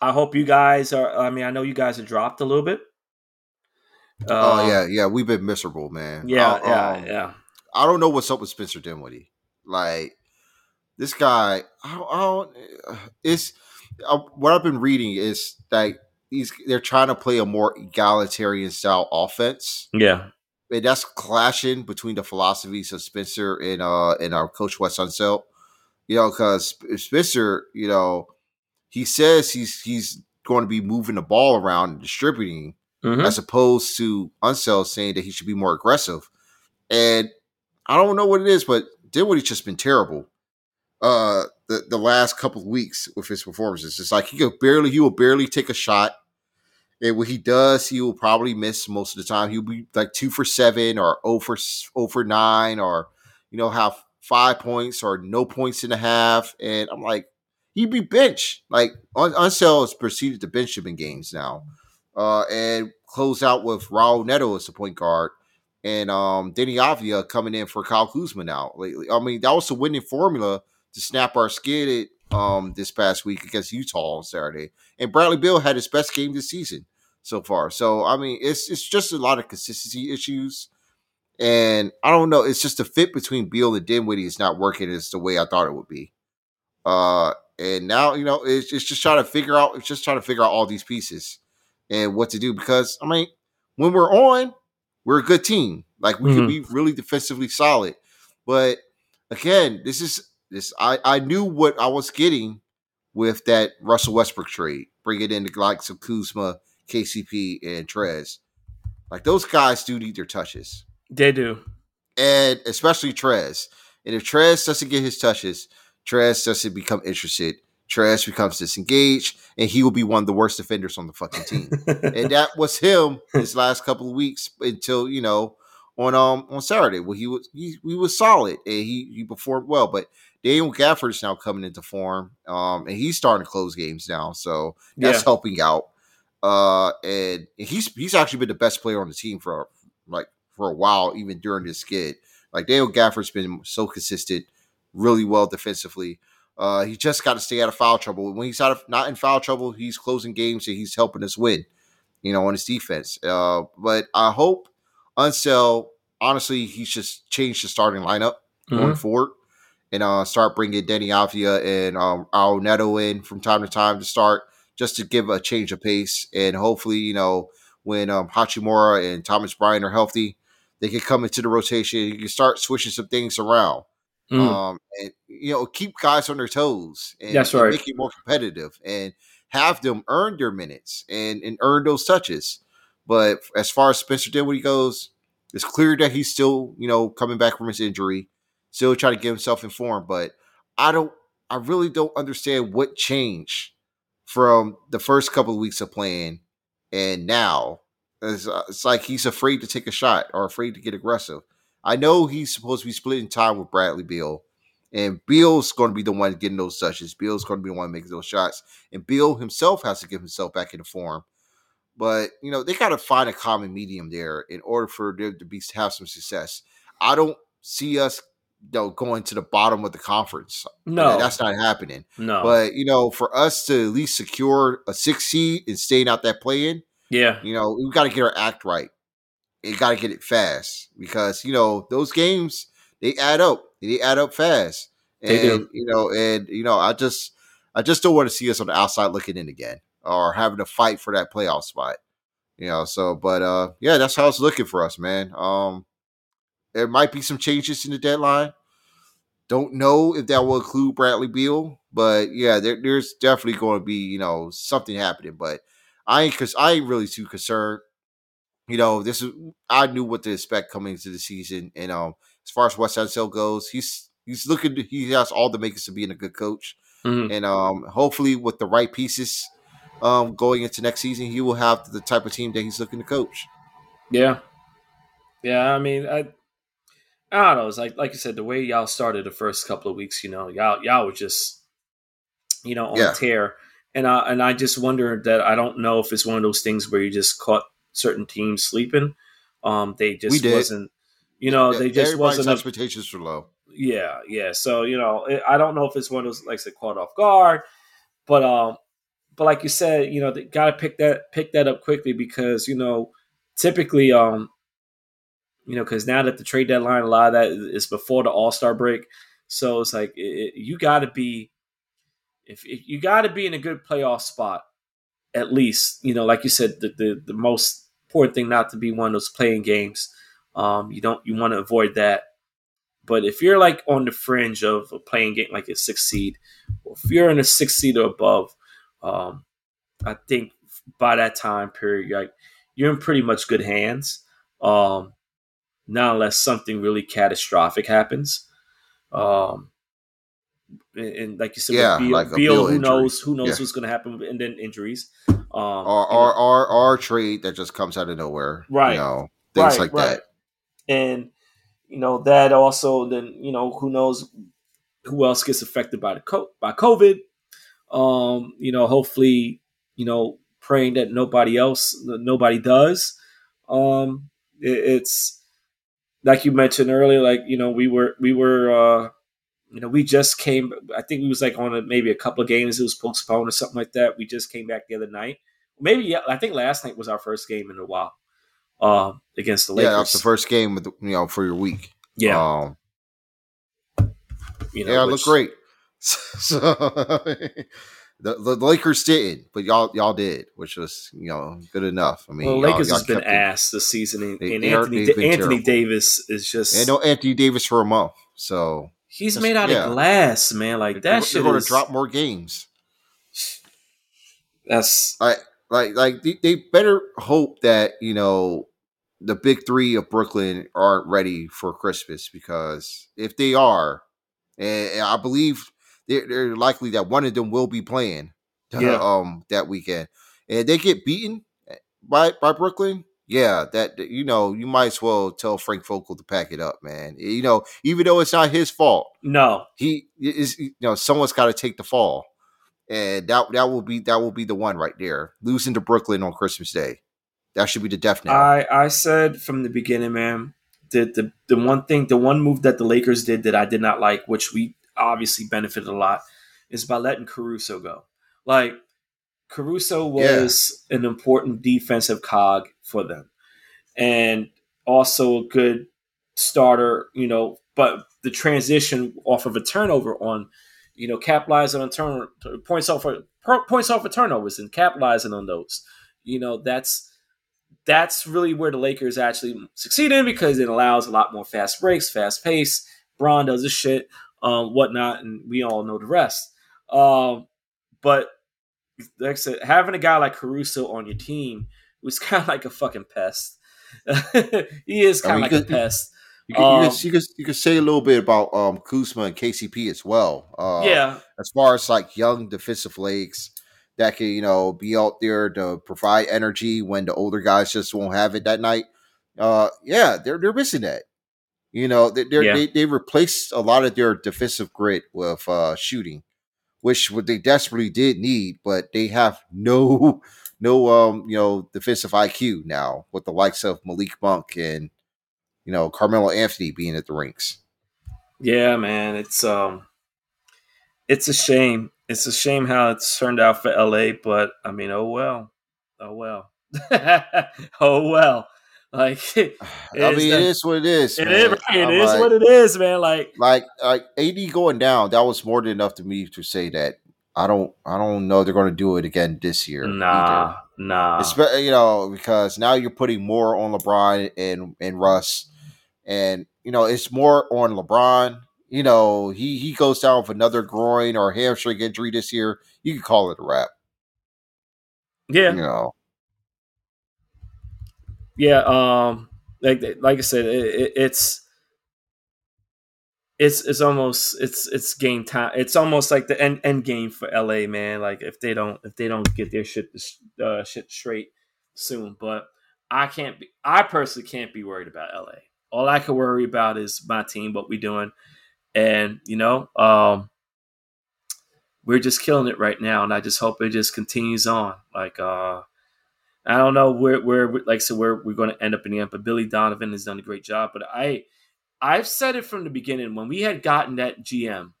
Speaker 1: I hope you guys are. I mean, I know you guys have dropped a little bit.
Speaker 2: Oh uh, yeah, yeah, we've been miserable, man.
Speaker 1: Yeah, uh, yeah, um, yeah.
Speaker 2: I don't know what's up with Spencer Dinwiddie. Like this guy, I don't. I don't it's uh, what I've been reading is that he's they're trying to play a more egalitarian style offense.
Speaker 1: Yeah,
Speaker 2: that's clashing between the philosophies of Spencer and uh and our coach Wes Unseld. You know, because Spencer, you know, he says he's he's going to be moving the ball around and distributing, mm-hmm. as opposed to Unseld saying that he should be more aggressive. And I don't know what it is, but Dinwiddie's just been terrible. Uh, the the last couple of weeks with his performances, it's like he could barely he will barely take a shot. And when he does, he will probably miss most of the time. He'll be like two for seven or over oh over oh nine or you know have five points or no points and a half. And I'm like, he'd be benched. Like Unseld has proceeded to bench him in games now, uh, and close out with Raul Neto as the point guard and um Deni Avdija coming in for Kyle Kuzma now lately. I mean, that was the winning formula to snap our skid um this past week against Utah on Saturday. And Bradley Beal had his best game this season so far. So I mean, it's it's just a lot of consistency issues. And I don't know, it's just the fit between Beal and Dinwiddie is not working as the way I thought it would be. Uh and now, you know, it's, it's just trying to figure out it's just trying to figure out all these pieces and what to do because I mean, when we're on, we're a good team. Like we mm-hmm. can be really defensively solid. But again, this is this I, I knew what I was getting with that Russell Westbrook trade, bringing in the likes of Kuzma, KCP, and Trez. Like those guys do need their touches.
Speaker 1: They do.
Speaker 2: And especially Trez. And if Trez doesn't get his touches, Trez doesn't become interested. Trez becomes disengaged, and he will be one of the worst defenders on the fucking team. and that was him his last couple of weeks until you know on um on Saturday where he was he, he was solid and he he performed well. But Daniel Gafford is now coming into form, um, and he's starting to close games now, so that's yeah. helping out. Uh, and he's he's actually been the best player on the team for like for a while, even during this skid. Like Daniel Gafford's been so consistent, really well defensively. Uh, he just got to stay out of foul trouble. When he's out of not in foul trouble, he's closing games and he's helping us win. You know, on his defense. Uh, but I hope Unseld, honestly, he's just changed the starting lineup mm-hmm. going forward and uh, start bringing Deni Avdija and um, Al Neto in from time to time to start just to give a change of pace. And hopefully, you know, when um, Hachimura and Thomas Bryant are healthy, they can come into the rotation. You can start switching some things around. Mm. Um, and you know, keep guys on their toes and,
Speaker 1: That's right.
Speaker 2: and make it more competitive and have them earn their minutes and, and earn those touches. But as far as Spencer Dinwiddie goes, it's clear that he's still, you know, coming back from his injury, still trying to get himself informed. But I don't, I really don't understand what changed from the first couple of weeks of playing and now. It's, uh, it's like he's afraid to take a shot or afraid to get aggressive. I know he's supposed to be splitting time with Bradley Beal, and Beal's going to be the one getting those touches. Beal's going to be the one making those shots, and Beal himself has to get himself back into form. But you know they got to find a common medium there in order for them to be have some success. I don't see us you know, going to the bottom of the conference.
Speaker 1: No,
Speaker 2: that's not happening.
Speaker 1: No,
Speaker 2: but you know, for us to at least secure a six seed and staying out that play in,
Speaker 1: yeah,
Speaker 2: you know, we got to get our act right you got to get it fast because you know those games they add up. They add up fast, and you know, and you know, I just I just don't want to see us on the outside looking in again or having to fight for that playoff spot. You know, so but uh yeah, that's how it's looking for us, man. Um there might be some changes in the deadline. Don't know if that will include Bradley Beal, but yeah, there, there's definitely going to be you know something happening. But I ain't because I ain't really too concerned you know, this is I knew what to expect coming into the season. And um, as far as Wes Unseld goes, he's he's looking. He has all the makings of being a good coach, mm-hmm. and um, hopefully with the right pieces, um, going into next season, he will have the type of team that he's looking to coach.
Speaker 1: Yeah, yeah. I mean, I, I don't know. It's like like you said, the way y'all started the first couple of weeks. You know, y'all y'all were just, you know, on yeah. tear, and I and I just wonder that I don't know if it's one of those things where you just caught certain teams sleeping. Um, they just wasn't you know, they just wasn't
Speaker 2: expectations were low.
Speaker 1: Yeah, yeah. So you know, I don't know if it's one of those like say caught off guard, but um, but like you said, you know, they got to pick that pick that up quickly because you know, typically um, you know, because now that the trade deadline, a lot of that is before the All Star break, so it's like it, you got to be if, if you got to be in a good playoff spot at least. You know, like you said, the the, the most important thing not to be one of those playing games um, you don't you want to avoid that. But if you're like on the fringe of a playing game like a six seed, or if you're in a six seed or above, um, I think by that time period, you're, like, you're in pretty much good hands. Um, not unless something really catastrophic happens. Um, and, and like you said, yeah, Beal, like Beal who injury. knows who knows yeah. what's going to happen, and then injuries.
Speaker 2: Um, or, or, or, or trade that just comes out of nowhere, right? You know, things right, like right. that
Speaker 1: and you know that also then you know who knows who else gets affected by the co- by COVID. Um, you know, hopefully, you know, praying that nobody else, nobody does. Um, it, it's like you mentioned earlier, like you know, we were we were, uh, you know, we just came. I think we was like on a, maybe a couple of games. It was postponed or something like that. We just came back the other night. Maybe yeah, I think last night was our first game in a while uh, against the Lakers. Yeah,
Speaker 2: that's the first game with you know for your week.
Speaker 1: Yeah,
Speaker 2: um, you know, yeah, which, look great. so the, the, Lakers didn't, but y'all y'all did, which was you know good enough. I mean,
Speaker 1: well, Lakers y'all, y'all has been ass this season, and, they, and Anthony are, Anthony Davis is just
Speaker 2: and no Anthony Davis for a month, so
Speaker 1: he's made out yeah. of glass, man. Like that they're, shit. They're going
Speaker 2: to drop more games.
Speaker 1: That's
Speaker 2: like like like they, they better hope that you know the big three of Brooklyn aren't ready for Christmas because if they are, and I believe they're, they're likely that one of them will be playing yeah. um that weekend, and they get beaten by by Brooklyn. Yeah, that you know, you might as well tell Frank Vogel to pack it up, man. You know, even though it's not his fault.
Speaker 1: No,
Speaker 2: he is. You know, someone's got to take the fall, and that that will be that will be the one right there, losing to Brooklyn on Christmas Day. That should be the death.
Speaker 1: I, I said from the beginning, man, that the, the one thing, the one move that the Lakers did that I did not like, which we obviously benefited a lot, is by letting Caruso go. Like, Caruso was yeah. an important defensive cog for them and also a good starter, you know, but the transition off of a turnover on, you know, capitalizing on turn points off of, points off of turnovers and capitalizing on those. You know, that's that's really where the Lakers actually succeed in because it allows a lot more fast breaks, fast pace. Bron does his shit, um, whatnot, and we all know the rest. Um, but like I said, having a guy like Caruso on your team was kind of like a fucking pest. he is kind of I mean, like a pest.
Speaker 2: You could, um, you, could, you, could, you could say a little bit about um, Kuzma and KCP as well. Uh,
Speaker 1: yeah.
Speaker 2: As far as like young defensive legs, that can, you know, be out there to provide energy when the older guys just won't have it that night. Uh, yeah, they're they're missing that. You know, they yeah. they they replaced a lot of their defensive grit with uh, shooting, which what they desperately did need, but they have no no um you know defensive IQ now with the likes of Malik Monk and you know Carmelo Anthony being at the rinks.
Speaker 1: Yeah, man, it's um it's a shame it's a shame how it's turned out for LA, but I mean, oh well, oh well, oh well. Like,
Speaker 2: I mean, the, it is what it is.
Speaker 1: It man. is, it is like, what it is, man. Like,
Speaker 2: like, like AD going down. That was more than enough to me to say that I don't, I don't know they're going to do it again this year.
Speaker 1: Nah, either. nah.
Speaker 2: It's, you know, because now you're putting more on LeBron and and Russ, and you know, it's more on LeBron you know, he he goes down with another groin or hamstring injury this year, you could call it a wrap.
Speaker 1: Yeah.
Speaker 2: You know.
Speaker 1: Yeah, um like like I said, it, it, it's it's it's almost it's it's game time. It's almost like the end end game for LA, man. Like if they don't if they don't get their shit uh, shit straight soon, but I can't be. I personally can't be worried about LA. All I can worry about is my team, what we doing, and you know, um, we're just killing it right now, and I just hope it just continues on. Like, uh, I don't know where where like so where we're going to end up in the end, but Billy Donovan has done a great job. But I, I've said it from the beginning when we had gotten that GM,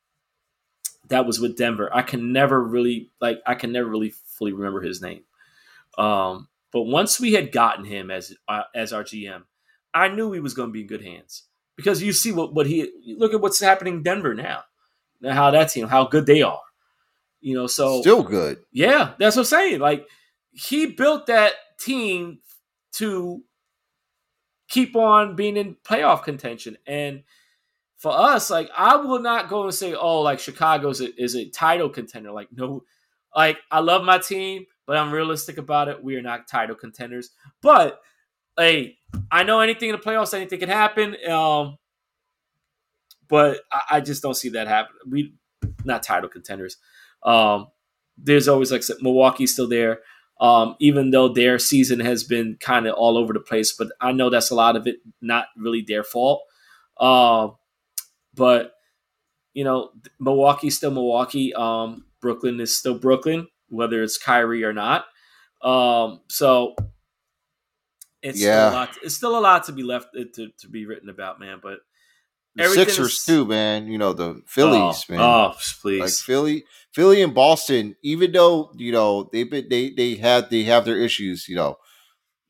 Speaker 1: that was with Denver. I can never really like I can never really fully remember his name. Um, but once we had gotten him as uh, as our GM, I knew he was going to be in good hands because you see what what he look at what's happening in Denver now, now how that team how good they are, you know. So
Speaker 2: still good,
Speaker 1: yeah. That's what I'm saying. Like he built that team to keep on being in playoff contention and for us, like I will not go and say, "Oh, like Chicago's a, is a title contender." Like no, like I love my team but I'm realistic about it. We are not title contenders. But hey, I know anything in the playoffs, anything can happen. Um, but I, I just don't see that happen. We not title contenders. Um, there's always like Milwaukee's still there. Um, even though their season has been kind of all over the place, but I know that's a lot of it not really their fault. Uh, but you know, Milwaukee's still Milwaukee. Um, Brooklyn is still Brooklyn whether it's Kyrie or not. Um, so it's yeah. still a lot. It's still a lot to be left uh, to, to be written about, man. But
Speaker 2: the Sixers too, man. You know the Phillies,
Speaker 1: oh,
Speaker 2: man.
Speaker 1: Oh, please,
Speaker 2: like Philly, Philly and Boston. Even though you know they've been they they had they have their issues, you know,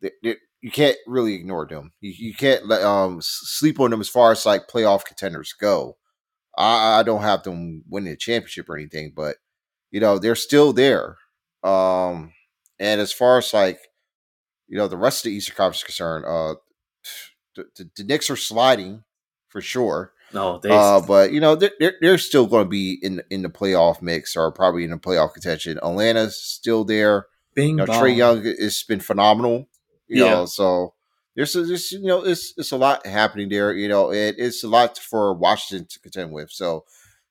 Speaker 2: they, they, you can't really ignore them. You, you can't let um sleep on them as far as like playoff contenders go. I, I don't have them winning a championship or anything, but you know, they're still there. Um, and as far as like, you know, the rest of the Eastern Conference is concerned, uh, the, the, the Knicks are sliding for sure.
Speaker 1: No, they,
Speaker 2: uh, but you know they're they're, they're still going to be in in the playoff mix or probably in the playoff contention. Atlanta's still there. Bing you know, Trae Young has been phenomenal. You yeah. know, so there's, there's you know it's it's a lot happening there. You know, it, it's a lot for Washington to contend with. So,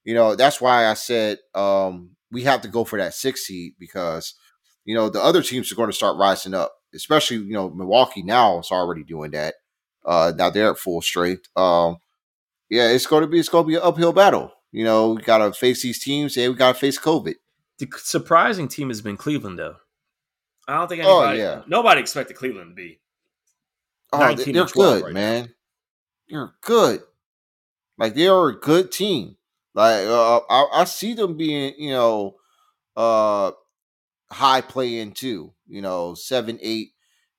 Speaker 2: you know, that's why I said um, we have to go for that six seed because you know the other teams are going to start rising up, especially you know Milwaukee now is already doing that. Uh, now they're at full strength. Um, yeah, it's going to be it's going to be an uphill battle. You know, we got to face these teams, and we got to face COVID.
Speaker 1: The surprising team has been Cleveland, though. I don't think oh, anybody, oh, yeah. nobody expected Cleveland to be.
Speaker 2: Oh, they're good, right man. Now. They're good. Like they are a good team. Like uh, I, I see them being, you know, uh, high play in too. You know, seven, eight.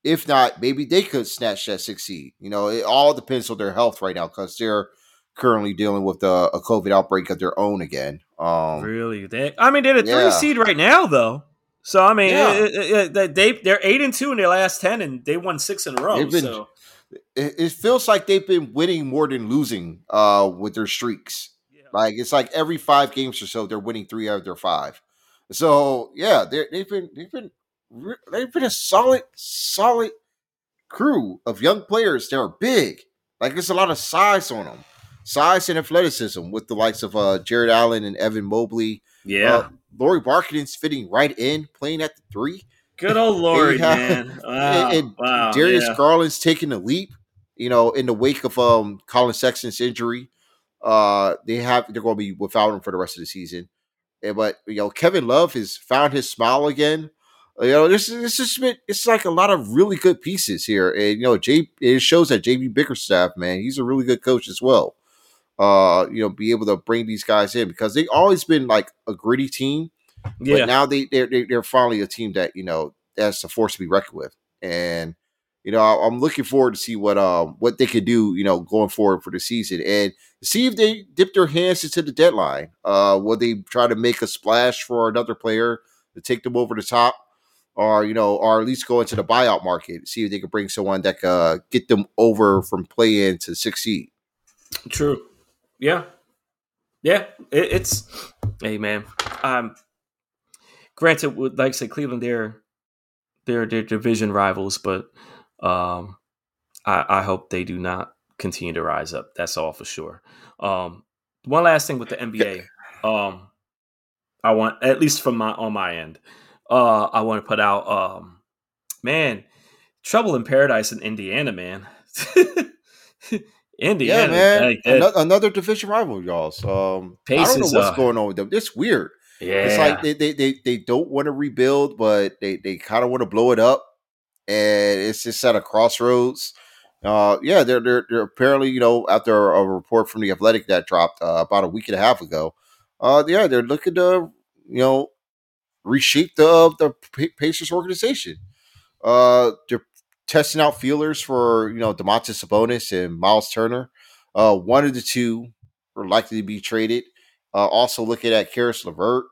Speaker 2: If not, maybe they could snatch that six seed. You know, it all depends on their health right now because they're currently dealing with a, a, COVID outbreak of their own again. Um,
Speaker 1: really? They, I mean, they're a three yeah. seed right now, though. So I mean, yeah. it, it, it, they they're eight and two in their last ten, and they won six in a row. Been, so
Speaker 2: it, feels like they've been winning more than losing uh, with their streaks. Like it's like every five games or so, they're winning three out of their five. So yeah, they've been they've been they've been a solid solid crew of young players. They're big. Like there's a lot of size on them, size and athleticism with the likes of uh, Jarrett Allen and Evan Mobley.
Speaker 1: Yeah, uh,
Speaker 2: Lauri Markkanen's fitting right in, playing at the three.
Speaker 1: Good old Lauri, man. Wow,
Speaker 2: and, and wow, Darius yeah. Garland's taking a leap. You know, in the wake of um Collin Sexton's injury. Uh, they have they're going to be without him for the rest of the season. And, but you know, Kevin Love has found his smile again. You know, this this is it's like a lot of really good pieces here, and you know, J it shows that JB Bickerstaff, man, he's a really good coach as well. Uh, you know, be able to bring these guys in because they've always been like a gritty team, yeah. But now they they're they're finally a team that you know that's a force to be reckoned with, and you know, I'm looking forward to see what um what they could do, you know, going forward for the season and see if they dip their hands into the deadline. Uh, will they try to make a splash for another player to take them over the top, or you know, or at least go into the buyout market, see if they can bring someone that can uh, get them over from play in to succeed.
Speaker 1: True. Yeah. Yeah. It, it's hey man. Um. Granted, like I said, Cleveland, they're they're they're division rivals, but um, I, I hope they do not continue to rise up. That's all for sure. Um, one last thing with the NBA. Um, I want at least from my on my end. Uh, I want to put out. Um, man, trouble in paradise in Indiana, man.
Speaker 2: Indiana, yeah, man. Like another, another, division rival, y'all. So um, I don't know what's uh, going on with them. It's weird. Yeah, it's like they they they, they don't want to rebuild, but they they kind of want to blow it up, and it's just at a crossroads. Uh, yeah, they're, they're they're apparently you know after a report from the Athletic that dropped uh, about a week and a half ago. Uh, yeah, they're looking to you know reshape the the Pacers organization. Uh, they're testing out feelers for you know Domantas Sabonis and Miles Turner. Uh, one of the two are likely to be traded. Uh, also looking at Caris LeVert,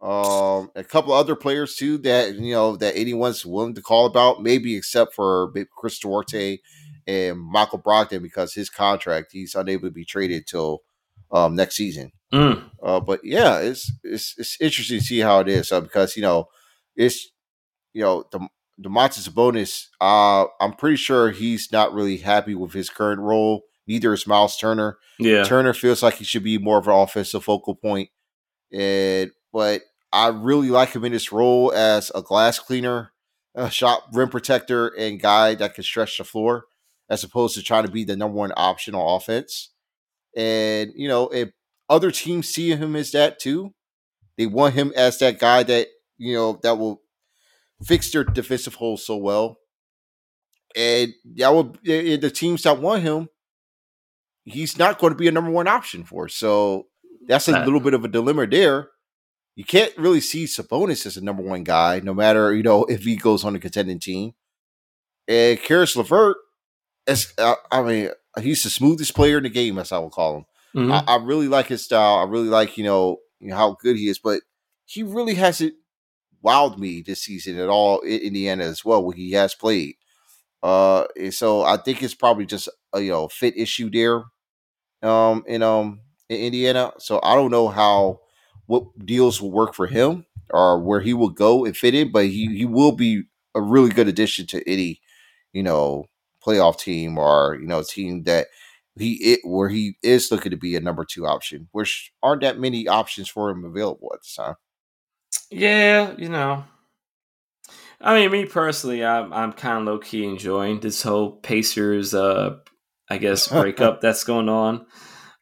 Speaker 2: um, a couple other players too that you know that anyone's willing to call about, maybe except for Chris Duarte and Michael Brogdon because his contract he's unable to be traded till um, next season. Mm. Uh, but yeah, it's it's it's interesting to see how it is uh, because you know it's you know the Domantas Sabonis. Uh, I'm pretty sure he's not really happy with his current role. Neither is Miles Turner. Yeah, Turner feels like he should be more of an offensive focal point, and but I really like him in this role as a glass cleaner, a shot rim protector, and guy that can stretch the floor, as opposed to trying to be the number one option on offense. And you know, if other teams see him as that too, they want him as that guy that you know that will fix their defensive holes so well. And that would the teams that want him, he's not going to be a number one option for. So that's a little bit of a dilemma there you can't really see Sabonis as a number one guy, no matter you know if he goes on a contending team. And Caris LeVert, as uh, I mean, he's the smoothest player in the game, as I will call him. Mm-hmm. I, I, really like his style. I really like you know, you know how good he is, but he really hasn't wowed me this season at all in Indiana as well when he has played. Uh, and so I think it's probably just a you know fit issue there, um, in um in Indiana. So I don't know how what deals will work for him or where he will go and fit in, but he, he will be a really good addition to any, you know, playoff team or, you know, team that he it where he is looking to be a number two option, which aren't that many options for him available at the time.
Speaker 1: Yeah, you know. I mean, me personally, I'm I'm kind of low key enjoying this whole Pacers, uh, I guess breakup that's going on.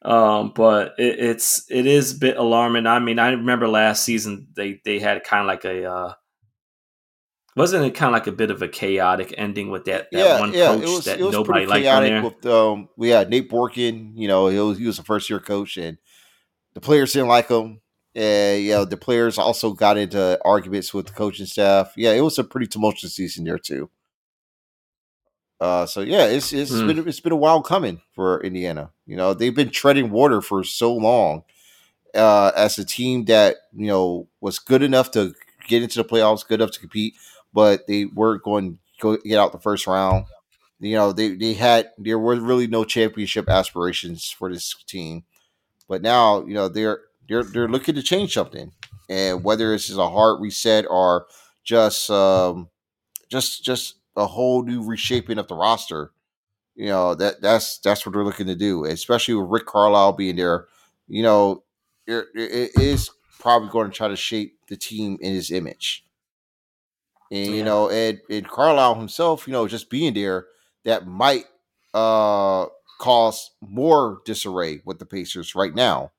Speaker 1: Um, but it, it's it is a bit alarming. I mean, I remember last season they they had kind of like a uh, wasn't it kind of like a bit of a chaotic ending with that, that yeah, one yeah, coach was, that nobody liked there? With,
Speaker 2: um, we had Nate Bjorkgren, you know, he was, he was a first year coach, and the players didn't like him. And you know, the players also got into arguments with the coaching staff. Yeah, it was a pretty tumultuous season there too. Uh, so yeah, it's it's mm. been it's been a while coming for Indiana. You know, they've been treading water for so long uh, as a team that you know was good enough to get into the playoffs, good enough to compete, but they weren't going to get out the first round. You know, they they had there were really no championship aspirations for this team, but now you know they're they're they're looking to change something, and whether it's a hard reset or just um, just just a whole new reshaping of the roster. You know that that's that's what they're looking to do, especially with Rick Carlisle being there. You know, it, it is probably going to try to shape the team in his image. And you know, and, and Carlisle himself, you know, just being there, that might uh cause more disarray with the Pacers right now.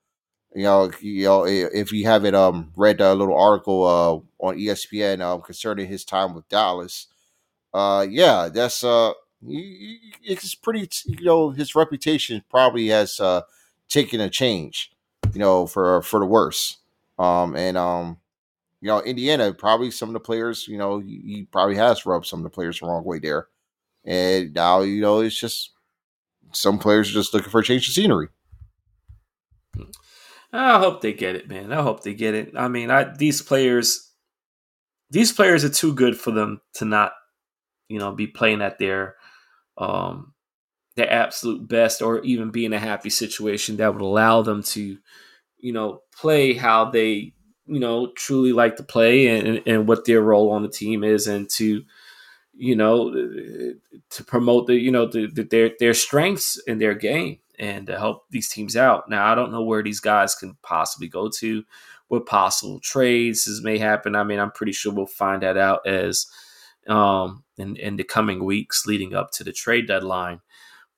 Speaker 2: You know, you know, if you haven't um read a little article uh on ESPN um concerning his time with Dallas, uh, yeah, that's uh, it's pretty. You know, his reputation probably has uh taken a change. You know, for for the worse. Um, and um, you know, Indiana probably some of the players. You know, he, he probably has rubbed some of the players the wrong way there. And now you know it's just some players are just looking for a change of scenery.
Speaker 1: I hope they get it, man. I hope they get it. I mean, I these players, these players are too good for them to not you know, be playing at their um, their absolute best, or even be in a happy situation that would allow them to, you know, play how they, you know, truly like to play and, and what their role on the team is, and to, you know, to promote the, you know, the, the, their their strengths in their game. And to help these teams out. Now I don't know where these guys can possibly go to, what possible trades this may happen. I mean, I'm pretty sure we'll find that out as um in, in the coming weeks leading up to the trade deadline.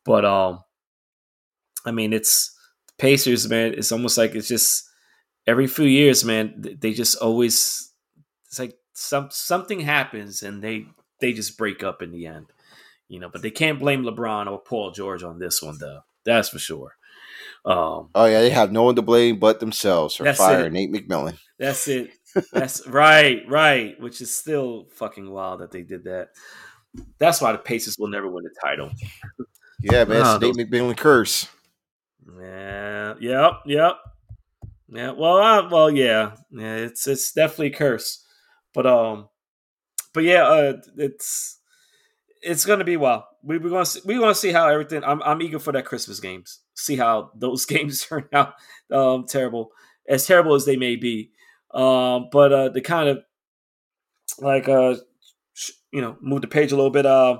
Speaker 1: But um I mean it's Pacers, man, it's almost like it's just every few years, man, they just always it's like some something happens and they they just break up in the end. You know, but they can't blame LeBron or Paul George on this one though. That's for sure.
Speaker 2: Um, oh yeah, they have no one to blame but themselves for firing Nate McMillan.
Speaker 1: That's it. That's right, right. Which is still fucking wild that they did that. That's why the Pacers will never win the title.
Speaker 2: Yeah, man, it's Nate McMillan curse.
Speaker 1: Yeah. Yep. Yep. Yeah. Well. Uh, well. Yeah. Yeah. It's it's definitely a curse. But um. But yeah. Uh. It's it's gonna be well. We, we're gonna see, we to see how everything. I'm I'm eager for that Christmas games. See how those games turn out. Um. Terrible as terrible as they may be. Um. But uh. The kind of like uh. You know, move the page a little bit. Uh.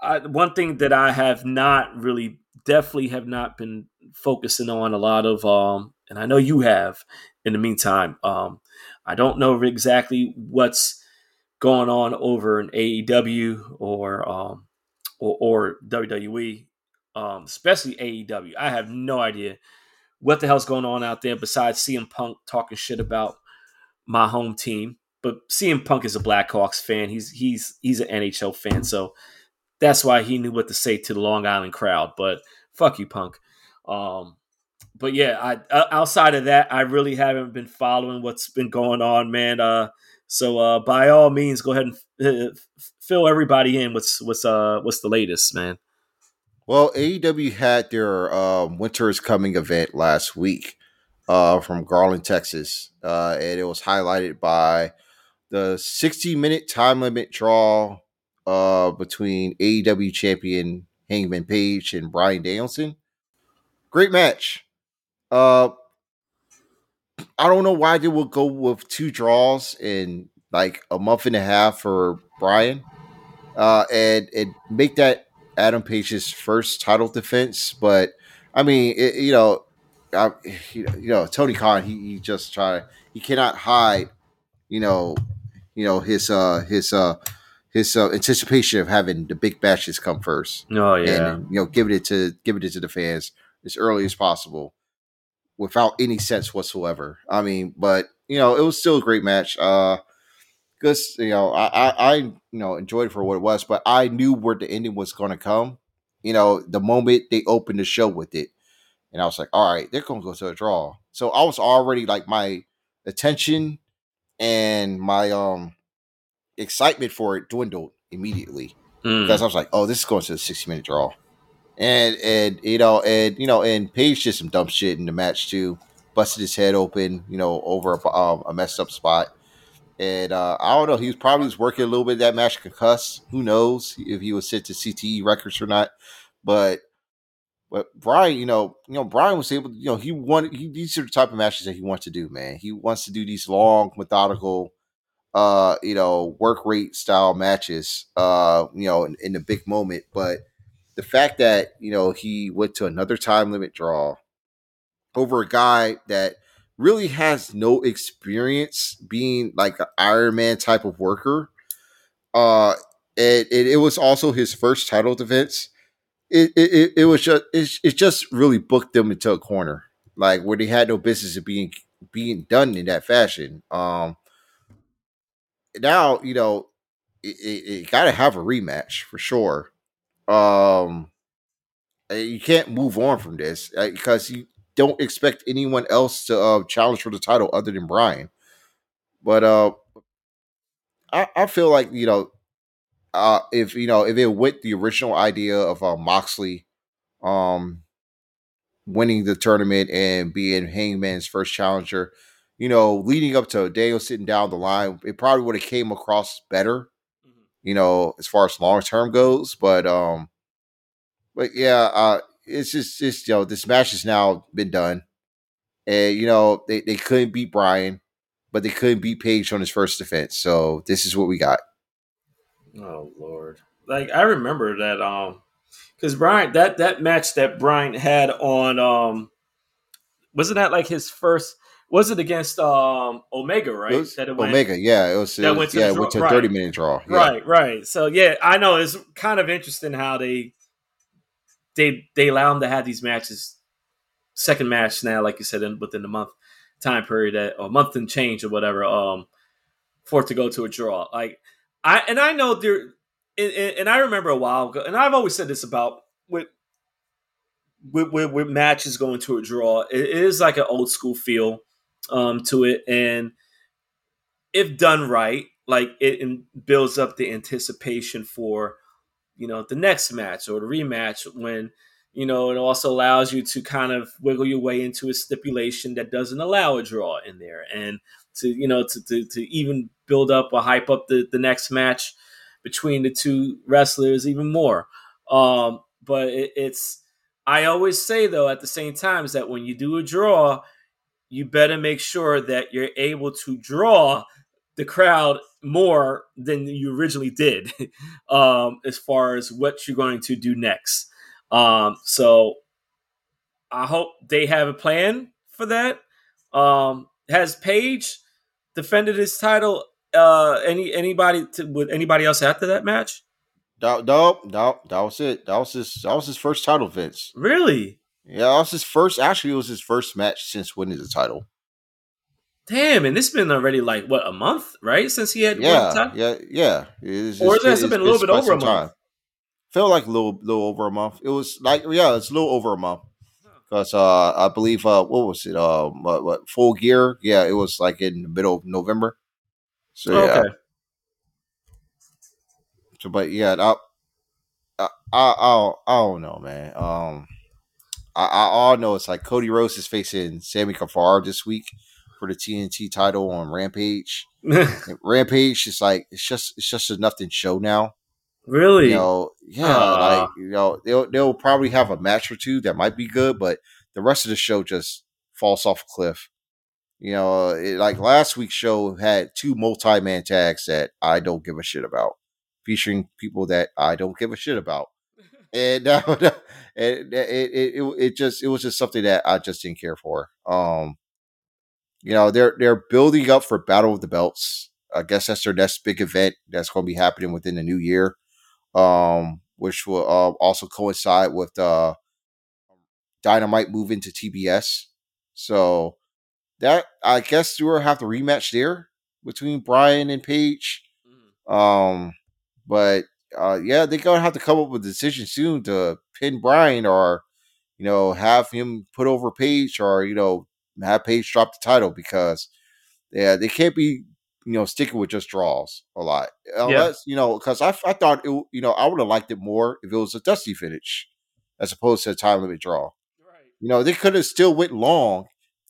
Speaker 1: I, one thing that I have not really definitely have not been focusing on a lot of, um, and I know you have in the meantime. Um, I don't know exactly what's going on over in AEW or um, or, or WWE, um, especially AEW. I have no idea what the hell's going on out there besides CM Punk talking shit about my home team. But CM Punk is a Blackhawks fan. He's he's he's an NHL fan, so that's why he knew what to say to the Long Island crowd. But fuck you, Punk. Um, but yeah, I uh, outside of that, I really haven't been following what's been going on, man. Uh, so uh, by all means, go ahead and uh, fill everybody in. What's what's uh what's the latest, man?
Speaker 2: Well, AEW had their um, Winter is Coming event last week uh, from Garland, Texas, uh, and it was highlighted by the 60 minute time limit draw uh, between AEW champion Hangman Page and Bryan Danielson. Great match. Uh, I don't know why they would go with two draws in like a month and a half for Bryan, uh, and and make that Adam Page's first title defense. But I mean, it, you know, I, you know, Tony Khan, he, he just try he cannot hide, you know, you know his uh his uh his uh, anticipation of having the big matches come first.
Speaker 1: Oh yeah,
Speaker 2: and you know, giving it to giving it to the fans as early as possible, without any sense whatsoever. I mean, but you know, it was still a great match. Uh, because you know, I, I, I you know enjoyed it for what it was, but I knew where the ending was going to come. You know, the moment they opened the show with it, and I was like, all right, they're going to go to a draw. So I was already like my attention and my um excitement for it dwindled immediately mm. because I was like, oh, this is going to the 60 minute draw. And, and, you know, and, you know, and Page did some dumb shit in the match too. Busted his head open, you know, over a, um, a messed up spot. And uh, I don't know. He was probably was working a little bit that match concussed. Who knows if he was sent to CTE records or not? But but Bryan, you know, you know, Bryan was able. To, you know, he wanted. He, these are the type of matches that he wants to do. Man, he wants to do these long, methodical, uh, you know, work rate style matches, uh, you know, in, in the big moment. But the fact that, you know, he went to another time limit draw over a guy that really has no experience being like an Iron Man type of worker. Uh, it, it, it was also his first title defense. It, it, it was just it, it just really booked them into a corner, like where they had no business of being being done in that fashion. Um, now you know it, it, it got to have a rematch for sure. Um, you can't move on from this because you don't expect anyone else to uh, challenge for the title other than Bryan. But uh, I, I feel like you know, uh, if you know, if it went the original idea of uh, Moxley, um, winning the tournament and being Hangman's first challenger, you know, leading up to Danielson down the line, it probably would have came across better, mm-hmm. you know, as far as long term goes. But um, but yeah, uh, it's just just you know, this match has now been done, and you know they they couldn't beat Bryan, but they couldn't beat Page on his first defense. So this is what we got.
Speaker 1: Oh Lord, like I remember that um because Bryan that that match that Bryan had on um wasn't that like his first was it against um Omega, right?
Speaker 2: that it went, Omega, yeah. It was, it was went to yeah, it went to a 30 minute draw.
Speaker 1: Yeah. Right, right. So yeah, I know it's kind of interesting how they they they allow them to have these matches second match now, like you said, in, within the month time period that or month and change or whatever, um, for it to go to a draw. Like I and I know there and, and I remember a while ago, and I've always said this about with with, with, with matches going to a draw. it is like an old school feel um, to it, and if done right, like it builds up the anticipation for you know the next match or the rematch when you know it also allows you to kind of wiggle your way into a stipulation that doesn't allow a draw in there and to you know to, to, to even build up or hype up the, the next match between the two wrestlers even more. Um, but it, it's I always say though at the same time is that when you do a draw, you better make sure that you're able to draw the crowd more than you originally did um, as far as what you're going to do next. Um, so I hope they have a plan for that. Um, has Page defended his title uh any anybody to, with anybody else after that match?
Speaker 2: No, no, no, that was it. That was his. That was his first title, Vince.
Speaker 1: Really?
Speaker 2: Yeah, that was his first. Actually, it was his first match since winning the title.
Speaker 1: Damn, and this has been already like what a month, right? Since he had
Speaker 2: yeah, yeah, yeah.
Speaker 1: It's, or has it been a little bit over a month? Time.
Speaker 2: Felt like a little, little over a month. It was like yeah, it's a little over a month because uh, I believe uh, what was it? Uh, what, what, full gear? Yeah, it was like in the middle of November. So oh, yeah. Okay. So, but yeah, I, I, I, I, don't know, man. Um, I, I all know it's like Cody Rhodes is facing Sammy Guevara this week for the TNT title on Rampage. Rampage is like it's just it's just a nothing show now.
Speaker 1: Really?
Speaker 2: You know, yeah, uh. like you know, they'll they'll probably have a match or two that might be good, but the rest of the show just falls off a cliff. You know, it, like last week's show had two multi man tags that I don't give a shit about, featuring people that I don't give a shit about, and, uh, it, it, it it just it was just something that I just didn't care for. Um, you know, they're they're building up for Battle of the Belts. I guess that's their next big event that's going to be happening within the new year, um, which will uh, also coincide with uh, Dynamite moving to TBS. So that I guess we'll have the rematch there between Bryan and Page. Mm-hmm. Um, but uh, yeah, they're gonna have to come up with a decision soon to pin Bryan or you know have him put over Page or you know have Page drop the title because yeah they can't be you know sticking with just draws a lot unless yeah. you know because I, I thought it you know I would have liked it more if it was a dusty finish as opposed to a time limit draw. Right. You know they could have still went long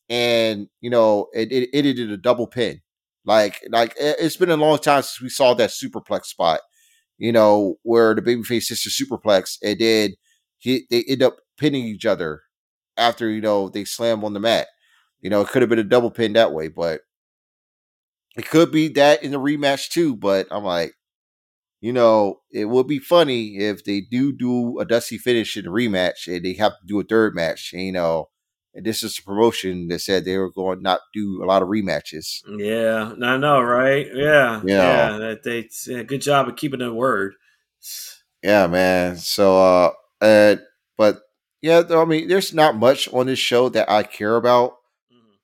Speaker 2: and you know it, it, it did a double pin. Like like eh, it's been a long time since we saw that superplex spot. You know where the babyface sister superplex and then he they end up pinning each other after you know they slam on the mat. You know it could have been a double pin that way, but it could be that in the rematch too. But I'm like, you know, it would be funny if they do do a dusty finish in the rematch and they have to do a third match. And, you know, and this is a promotion that said they were going not do a lot of rematches.
Speaker 1: Yeah, I know, right? Yeah, yeah. yeah they yeah, good job of keeping their word.
Speaker 2: Yeah, man. So, uh, uh, but yeah, I mean, there's not much on this show that I care about.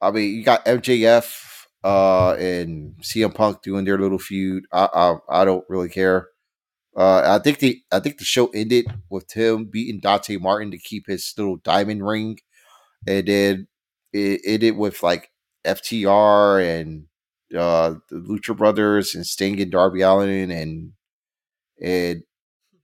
Speaker 2: I mean, you got MJF uh and CM Punk doing their little feud. I I, I don't really care. Uh, I think the I think the show ended with him beating Dante Martin to keep his little diamond ring and then it ended with like FTR and uh, the Lucha Brothers and Sting and Darby Allin and and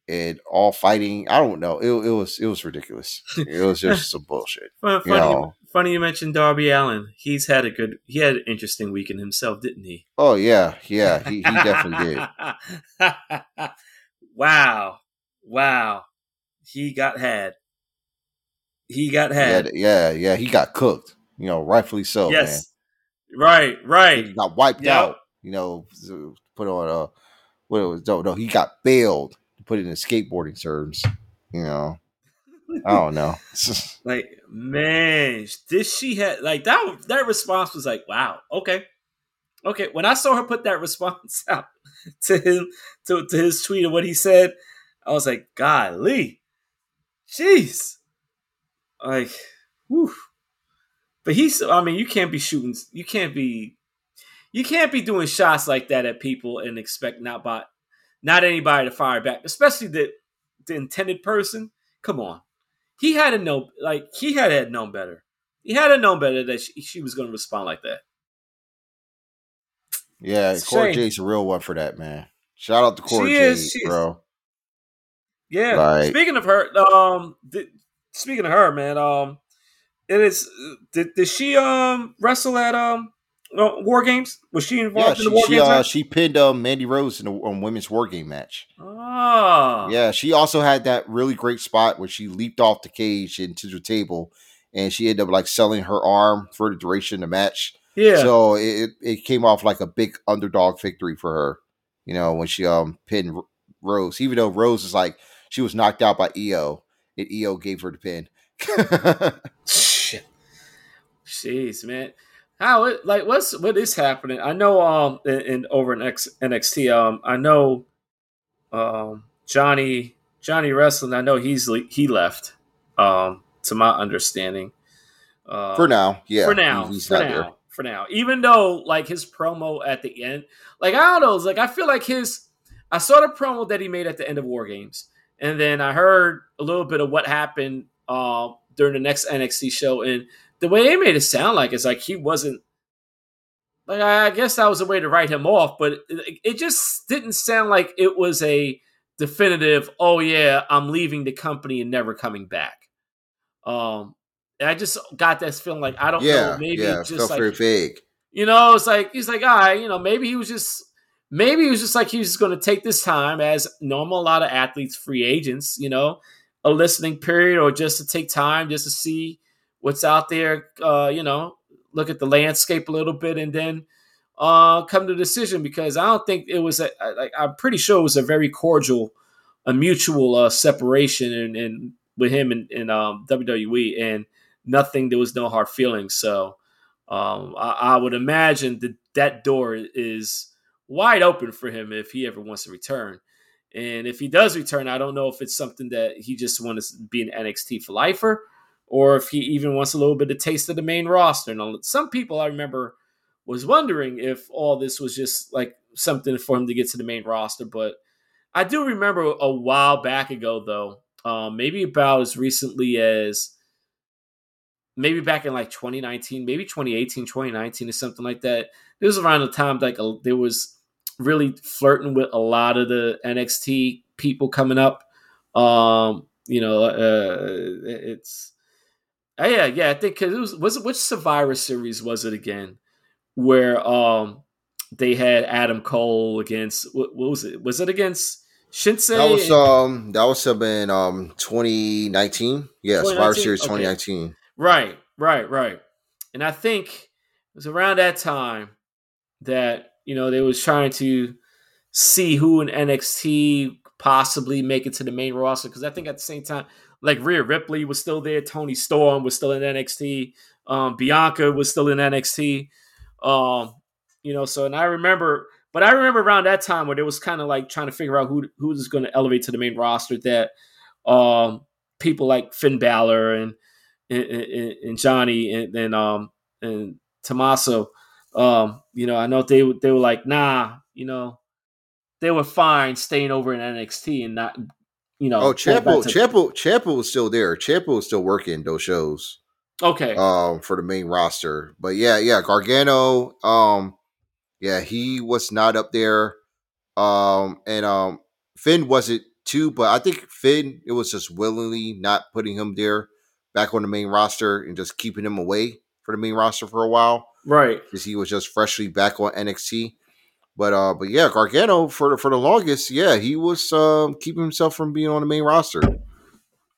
Speaker 2: and all fighting. I don't know. It, it was it was ridiculous. It was just some bullshit.
Speaker 1: funny, you know? Funny you mentioned Darby Allin. He's had a good. He had an interesting weekend himself, didn't he?
Speaker 2: Oh yeah, yeah. He, he definitely did.
Speaker 1: wow, wow. He got had he got had.
Speaker 2: Yeah, yeah, yeah, he got cooked. You know, rightfully so. Yes,
Speaker 1: man. right, right.
Speaker 2: He got wiped yep. out. You know, put on a what it was. No, no, he got bailed. Put it in skateboarding terms. You know, I don't know.
Speaker 1: like man, this she had like that. That response was like, wow, okay, okay. When I saw her put that response out to him to, to his tweet of what he said, I was like, golly, jeez, like, whew. But he's, I mean, you can't be shooting, you can't be, you can't be doing shots like that at people and expect not by, not anybody to fire back, especially the the intended person. Come on, he had to know, like he had to known better. He had to known better that she, she was going to respond like that.
Speaker 2: Yeah, Cora Jade's a real one for that, man. Shout out to Cora Jade, bro.
Speaker 1: Yeah. Like, speaking of her, um, th- speaking of her, man, um, it is. Did, did she um wrestle at um uh, War Games? Was she involved yeah, in the War
Speaker 2: she,
Speaker 1: Games?
Speaker 2: Uh, she pinned um, Mandy Rose in a um, women's War Game match.
Speaker 1: Oh,
Speaker 2: yeah. She also had that really great spot where she leaped off the cage into the table, and she ended up like selling her arm for the duration of the match.
Speaker 1: Yeah.
Speaker 2: So it it came off like a big underdog victory for her. You know when she um pinned Rose, even though Rose is like she was knocked out by Io and Io gave her the pin.
Speaker 1: Shit. Jeez, man. How it like what's what is happening? I know um in, in over in X, NXT um I know um Johnny Johnny Wrestling I know he's he left um to my understanding.
Speaker 2: Uh, for now, yeah.
Speaker 1: For now, he's for now, there. for now. Even though like his promo at the end, like I don't know, it's like I feel like his I saw the promo that he made at the end of War Games, and then I heard a little bit of what happened uh, during the next NXT show, and the way they made it sound like it's like he wasn't like I guess that was a way to write him off, but it, it just didn't sound like it was a definitive. Oh yeah, I'm leaving the company and never coming back. Um, I just got this feeling like I don't
Speaker 2: yeah,
Speaker 1: know, maybe
Speaker 2: yeah,
Speaker 1: just like
Speaker 2: very vague.
Speaker 1: You know, it's like he's like, all right, you know, maybe he was just maybe he was just like he was just going to take this time as normal. A lot of athletes, free agents, you know, a listening period or just to take time just to see what's out there, uh, you know, look at the landscape a little bit and then uh, come to a decision because I don't think it was I'm pretty sure it was a very cordial, a mutual uh, separation and, and with him in um, WWE and nothing. There was no hard feelings. So um, I, I, would imagine that that door is wide open for him if he ever wants to return. And if he does return, I don't know if it's something that he just wants to be an NXT for lifer or if he even wants a little bit of taste of the main roster. And some people I remember was wondering if all this was just like something for him to get to the main roster. But I do remember a while back ago, though, um, maybe about as recently as maybe back in like 2019, maybe 2018, 2019, or something like that. It was around the time like a, there was really flirting with a lot of the NXT people coming up. Um, you know, uh, it's uh, yeah, yeah. I think cause it was was which Survivor Series was it again, where um they had Adam Cole against what, what was it? Was it against Shinsuke?
Speaker 2: That was um that was in um 2019. Yeah, 2019? Survivor Series 2019. Okay.
Speaker 1: Right, right, right. And I think it was around that time that you know they was trying to see who in NXT possibly make it to the main roster because I think at the same time like Rhea Ripley was still there, Toni Storm was still in NXT, um, Bianca was still in NXT, um, you know. So and I remember, but I remember around that time where it was kind of like trying to figure out who who was going to elevate to the main roster. That um, people like Finn Balor and and, and, and Johnny and, and um and Tommaso, um, you know, I know they they were like, nah, you know, they were fine staying over in NXT and not you know.
Speaker 2: Oh, Ciampa, to- Ciampa, Ciampa was still there. Ciampa was still working those shows.
Speaker 1: Okay.
Speaker 2: Um, for the main roster, but yeah, yeah, Gargano. Um, yeah, he was not up there. Um, and um, Finn wasn't too, but I think Finn it was just willingly not putting him there back on the main roster and just keeping him away for the main roster for a while.
Speaker 1: Right.
Speaker 2: Because he was just freshly back on NXT. But uh, but yeah, Gargano for for the longest, yeah, he was um, keeping himself from being on the main roster.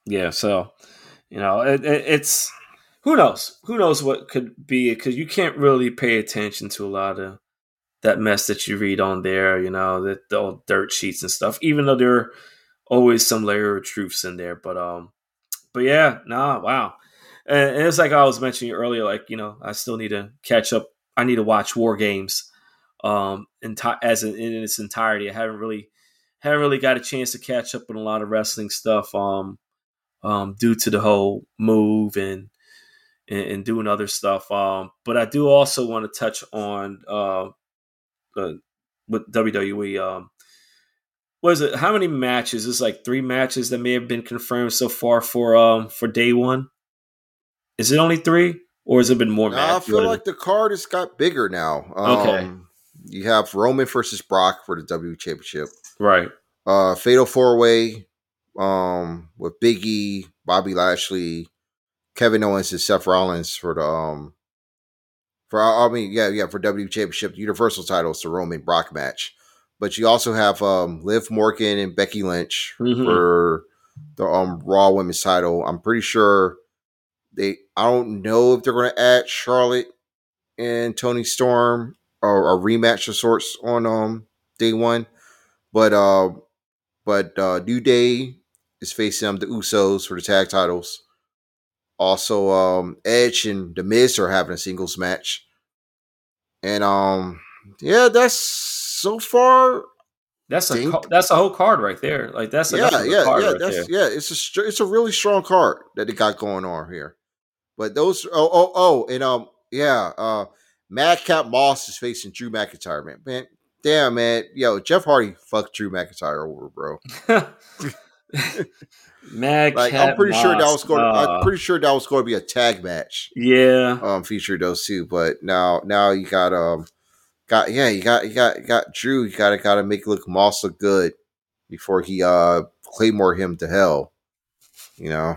Speaker 1: Yeah, so you know, it, it, it's who knows, who knows what could be because you can't really pay attention to a lot of that mess that you read on there. You know, the, the old dirt sheets and stuff, even though there are always some layer of truths in there. But um, but yeah, nah, wow. And, and it's like I was mentioning earlier, like you know, I still need to catch up. I need to watch War Games, um, enti- as in, in its entirety. I haven't really haven't really got a chance to catch up on a lot of wrestling stuff. Um, um, due to the whole move and and, and doing other stuff. Um, but I do also want to touch on uh, uh with WWE. Um, was it how many matches? It's like three matches that may have been confirmed so far for um for day one. Is it only three, or has it been more?
Speaker 2: I feel like the card has got bigger now. Um, okay, you have Roman versus Brock for the W Championship,
Speaker 1: right?
Speaker 2: Uh, Fatal Four Way, um, with Biggie, Bobby Lashley, Kevin Owens, and Seth Rollins for the um, for I mean, yeah, yeah, for W Championship, Universal titles, the Roman Brock match. But you also have um, Liv Morgan and Becky Lynch mm-hmm. for the um Raw Women's title. I'm pretty sure they. I don't know if they're going to add Charlotte and Toni Storm or a rematch of sorts on um day one, but uh, but uh, New Day is facing them the Usos for the tag titles. Also, um, Edge and The Miz are having a singles match, and um, yeah, that's so far.
Speaker 1: That's a that's a whole card right there. Like that's a,
Speaker 2: yeah,
Speaker 1: that's
Speaker 2: yeah,
Speaker 1: yeah,
Speaker 2: right that's yeah. It's a it's a really strong card that they got going on here. But those oh oh oh and um yeah uh Madcap Moss is facing Drew McIntyre man man damn man yo Jeff Hardy fucked Drew McIntyre over bro.
Speaker 1: Mad
Speaker 2: like I'm pretty Moss. sure that was going. To, uh, I'm pretty sure that was going to be a tag match.
Speaker 1: Yeah,
Speaker 2: um, featured those two. But now, now you got um, got yeah, you got you got you got Drew. You got to got to make look Moss look good before he uh claymore him to hell. You know.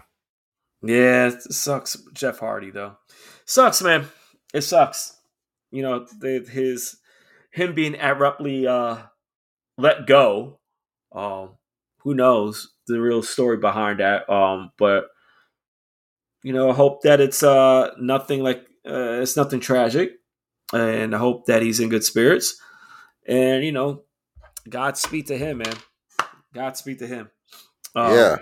Speaker 1: Yeah, it sucks. Jeff Hardy though, sucks, man. It sucks. You know, the, his him being abruptly uh let go. Um, who knows the real story behind that. Um, but you know, I hope that it's uh nothing like uh, it's nothing tragic, and I hope that he's in good spirits. And you know, Godspeed to him, man. Godspeed to him.
Speaker 2: Um, yeah.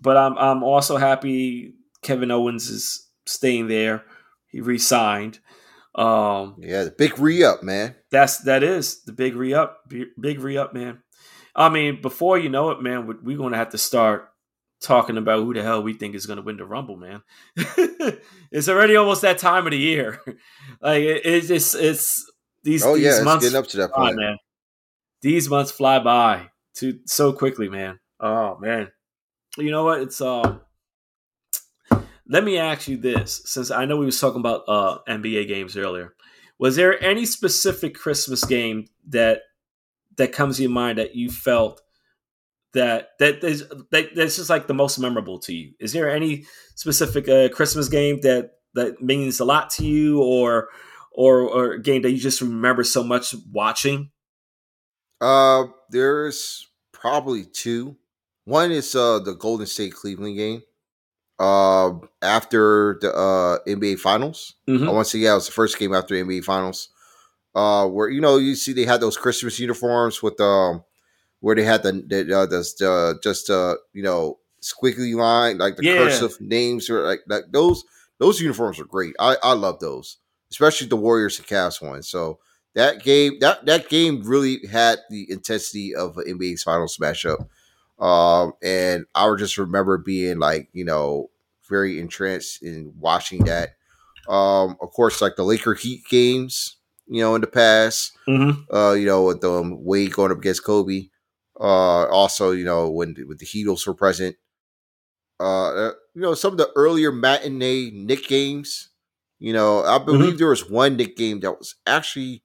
Speaker 1: But I'm I'm also happy Kevin Owens is staying there. He re-signed. Um,
Speaker 2: yeah, the big re-up, man.
Speaker 1: That's that is the big re-up, big re-up, man. I mean, before you know it, man, we're going to have to start talking about who the hell we think is going to win the Rumble, man. it's already almost that time of the year. like it, it's just it's these.
Speaker 2: Oh
Speaker 1: these
Speaker 2: yeah,
Speaker 1: months
Speaker 2: getting up to that point,
Speaker 1: man. These months fly by too so quickly, man. Oh man, you know what? It's uh. Let me ask you this, since I know we was talking about uh, NBA games earlier. Was there any specific Christmas game that that comes to your mind that you felt that that is that, that's just like the most memorable to you? Is there any specific uh, Christmas game that that means a lot to you, or or or game that you just remember so much watching?
Speaker 2: Uh, there's probably two. One is uh the Golden State Cleveland game. Uh, after the uh NBA Finals, mm-hmm. I want to say yeah, it was the first game after the NBA Finals uh, where you know you see they had those Christmas uniforms with um, where they had the the, uh, the just uh you know squiggly line like the yeah. cursive names or like, like those those uniforms are great. I I love those, especially the Warriors and Cavs one. So that game that that game really had the intensity of an NBA's final smash up. Um, and I would just remember being like, you know, very entranced in watching that. Um, of course, like the Laker Heat games, you know, in the past. Mm-hmm. Uh, you know, with um, Wade going up against Kobe. Uh, also, you know, when with the Heatles were present. Uh, uh, you know, some of the earlier matinee Knick games. You know, I believe mm-hmm. there was one Knick game that was actually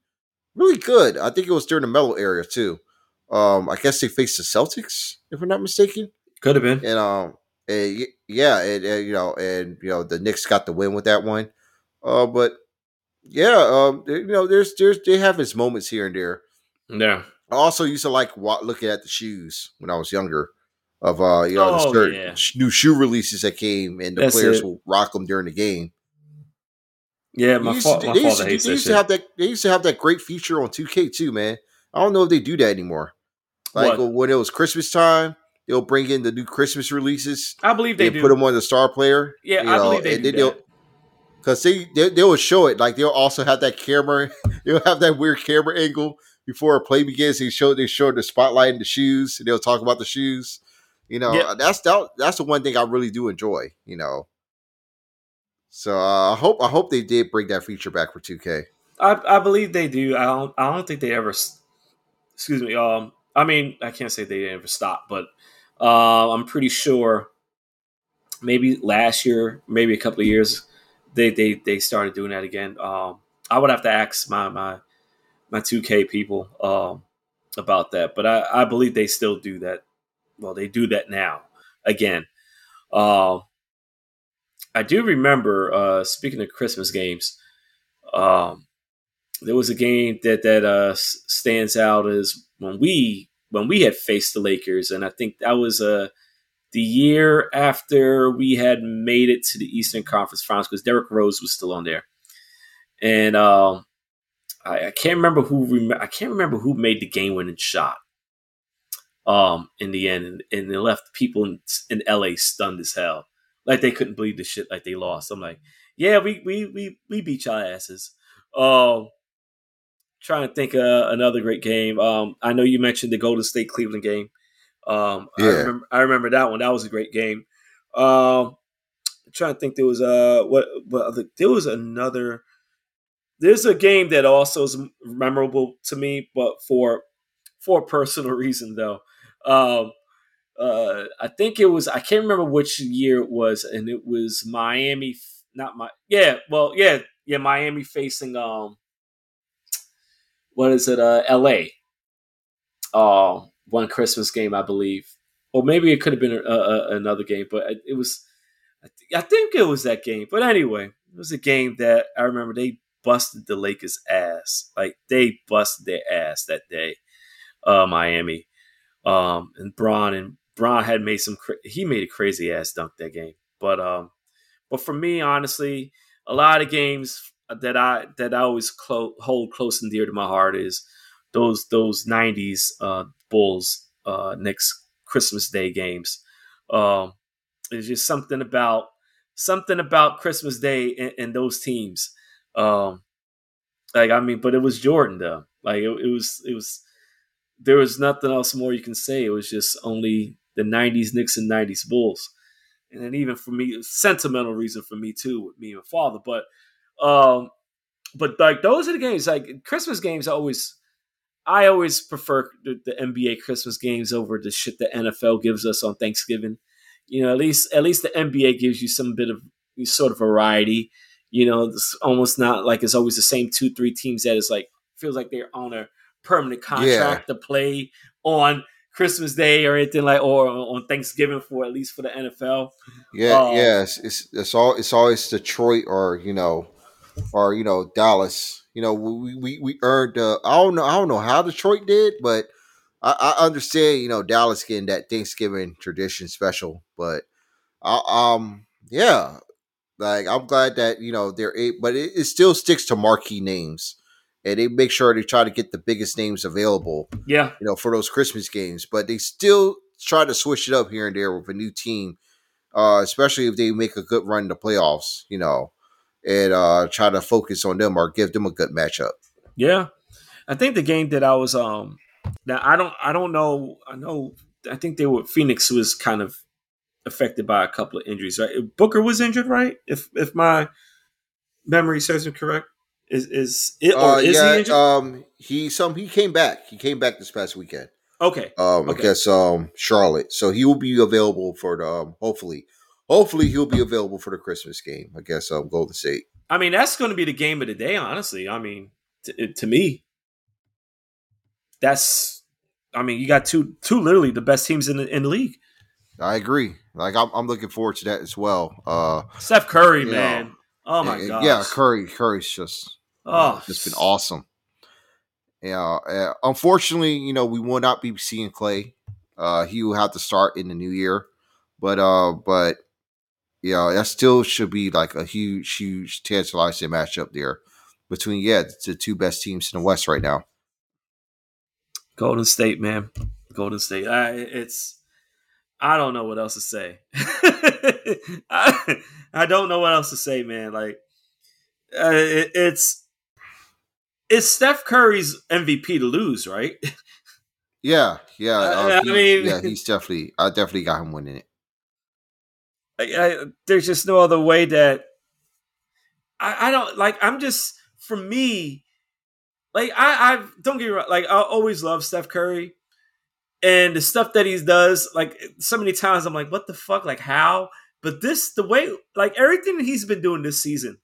Speaker 2: really good. I think it was during the Melo area too. Um, I guess they faced the Celtics, if I'm not mistaken.
Speaker 1: Could have been.
Speaker 2: And um, and, yeah, and, and, you know, and you know, the Knicks got the win with that one. Uh, but yeah, um, you know, there's there's they have his moments here and there.
Speaker 1: Yeah.
Speaker 2: I also used to like looking at the shoes when I was younger. Of uh, you know, oh, the yeah. new shoe releases that came, and the That's players it. will rock them during the game.
Speaker 1: Yeah, my, fa- to, my
Speaker 2: they used,
Speaker 1: to,
Speaker 2: they used to have that. They used to have that great feature on 2K too, man. I don't know if they do that anymore. Like what? when it was Christmas time, they'll bring in the new Christmas releases.
Speaker 1: I believe they,
Speaker 2: they put them on the star player.
Speaker 1: Yeah, I know, believe they do that.
Speaker 2: Because they, they they will show it like they'll also have that camera. They'll have that weird camera angle before a play begins. They show they show the spotlight in the shoes. And they'll talk about the shoes. You know, yep. that's that, that's the one thing I really do enjoy. You know, so uh, I hope I hope they did bring that feature back for 2K.
Speaker 1: I, I believe they do. I don't I don't think they ever. Excuse me. Um, I mean, I can't say they ever stop but uh, I'm pretty sure maybe last year, maybe a couple of years, they they they started doing that again. Um, I would have to ask my my my 2K people um, about that, but I, I believe they still do that. Well, they do that now again. Uh, I do remember uh, speaking of Christmas games. Um, there was a game that that uh, stands out as when we when we had faced the Lakers, and I think that was uh, the year after we had made it to the Eastern Conference Finals because Derrick Rose was still on there, and um, I, I, can't remember who rem- I can't remember who made the game winning shot. Um, in the end, and, and it left people in, in LA stunned as hell, like they couldn't believe the shit like they lost. I'm like, yeah, we we we we beat y'all asses. Um, trying to think uh, another great game. Um, I know you mentioned the Golden State Cleveland game. Um, yeah. I remember, I remember that one. That was a great game. Um, I'm trying to think, there was a what? What other, there was another. There's a game that also is memorable to me, but for for a personal reason though. Um, uh, I think it was I can't remember which year it was, and it was Miami. Not my yeah, well yeah yeah Miami facing um what is it? Uh, L.A. Uh, one Christmas game, I believe, or maybe it could have been a, a, another game, but it was. I, I think it was that game. But anyway, it was a game that I remember they busted the Lakers' ass. Like they busted their ass that day, uh, Miami. Um, and Bron and Bron had made some. Cra- he made a crazy ass dunk that game. But um, but for me, honestly, a lot of games that I that I always clo- hold close and dear to my heart is those those '90s uh, Bulls uh, Knicks Christmas Day games. Um, it's just something about something about Christmas Day and, and those teams. Um, like I mean, but it was Jordan though. Like it, it was it was there was nothing else more you can say. It was just only the '90s Knicks and '90s Bulls, and then even for me, sentimental reason for me too with me and father, but um, but like those are the games. Like Christmas games, always. I always prefer the, the, NBA Christmas games over the shit the NFL gives us on Thanksgiving. You know, at least at least the NBA gives you some bit of sort of variety. You know, it's almost not like it's always the same two, three teams that is like feels like they're on a permanent contract yeah. to play on Christmas Day or anything like, or on Thanksgiving for at least for the NFL.
Speaker 2: Yeah, um, yes, it's it's all it's always Detroit or you know or you know Dallas. You know, we we, we earned. Uh, I don't know. I don't know how Detroit did, but I, I understand. You know, Dallas getting that Thanksgiving tradition special, but uh, um, yeah, like I'm glad that you know they're eight, but it, it still sticks to marquee names, and they make sure they try to get the biggest names available.
Speaker 1: Yeah,
Speaker 2: you know, for those Christmas games, but they still try to switch it up here and there with a new team, uh, especially if they make a good run in the playoffs. You know, and uh, try to focus on them or give them a good matchup.
Speaker 1: Yeah, I think the game that I was um now I don't I don't know I know I think they were Phoenix was kind of affected by a couple of injuries. Right, Booker was injured, right? If if my memory serves me correct, is is it or uh, is
Speaker 2: yeah,
Speaker 1: he injured?
Speaker 2: Um, he some he came back. He came back this past weekend.
Speaker 1: Okay.
Speaker 2: Um,
Speaker 1: okay.
Speaker 2: I guess um Charlotte, so he will be available for the um, hopefully hopefully he'll be available for the Christmas game. I guess um, Golden State.
Speaker 1: I mean, that's going to be the game of the day. Honestly, I mean, to, to me, that's. I mean, you got two two literally the best teams in the in the league.
Speaker 2: I agree. Like I'm, I'm looking forward to that as well. Uh
Speaker 1: Steph Curry, man. Know, oh my god.
Speaker 2: Yeah, Curry. Curry's just oh, just been awesome. Yeah. Uh, unfortunately, you know, we will not be seeing Clay. Uh, he will have to start in the new year. But uh, but you know, that still should be like a huge, huge tantalizing matchup there between yeah the two best teams in the West right now.
Speaker 1: Golden State, man, Golden State. Uh, it's I don't know what else to say. I, I, don't know what else to say, man. Like uh, it, it's it's Steph Curry's MVP to lose, right?
Speaker 2: Yeah, yeah. Uh, I mean, yeah, he's definitely. I definitely got him winning it.
Speaker 1: I, there's just no other way that I, I don't like. I'm just for me, like I, I don't get me wrong. Like I always love Steph Curry, and the stuff that he does. Like so many times, I'm like, what the fuck? Like how? But this, the way, like everything he's been doing this season,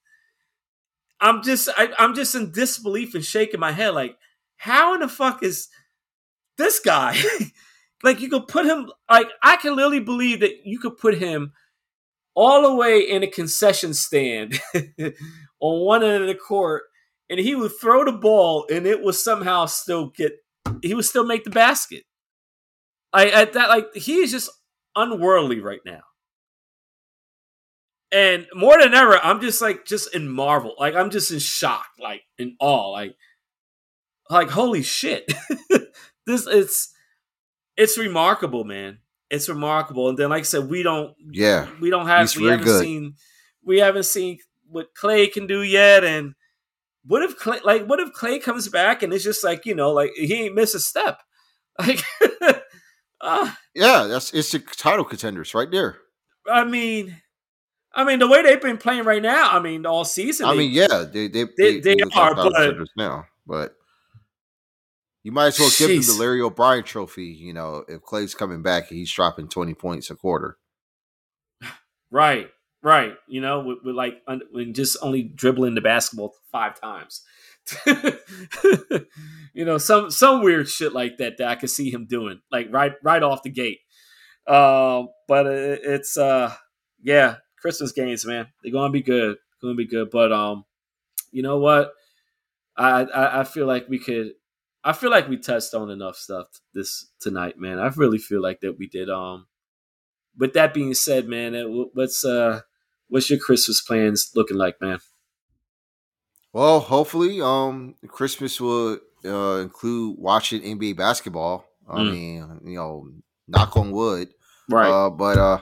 Speaker 1: I'm just, I, I'm just in disbelief and shaking my head. Like, how in the fuck is this guy? like you could put him, like I can literally believe that you could put him all the way in a concession stand on one end of the court, and he would throw the ball, and it would somehow still get. He would still make the basket. I at that like he is just unworldly right now. And more than ever, I'm just like just in marvel. Like I'm just in shock, like in awe. Like like holy shit. this it's it's remarkable, man it's remarkable. And then, like I said, we don't,
Speaker 2: yeah,
Speaker 1: we don't have, He's we haven't good. seen, we haven't seen what Clay can do yet. And what if Clay, like, what if Clay comes back and it's just like, you know, like he ain't miss a step, like,
Speaker 2: uh, yeah, that's it's the title contenders right there.
Speaker 1: I mean, I mean, the way they've been playing right now, I mean, all season.
Speaker 2: I they, mean, yeah, they they, they, they, they are, but now, but you might as well give Jeez. him the Larry O'Brien trophy, you know, if Clay's coming back and he's dropping 20 points a quarter.
Speaker 1: Right, right. You know, with, with like un, just only dribbling the basketball five times. you know, some some weird shit like that that I could see him doing, like right right off the gate. Uh, but it, it's uh, yeah, Christmas games, man. They're gonna be good. Gonna be good. But um, you know what? I, I, I feel like we could I feel like we touched on enough stuff this tonight, man. I really feel like that we did. Um, with that being said, man, what's uh, what's your Christmas plans looking like, man?
Speaker 2: Well, hopefully, um, Christmas will uh, include watching NBA basketball. I mm. mean, you know, knock on wood,
Speaker 1: right?
Speaker 2: Uh, but uh,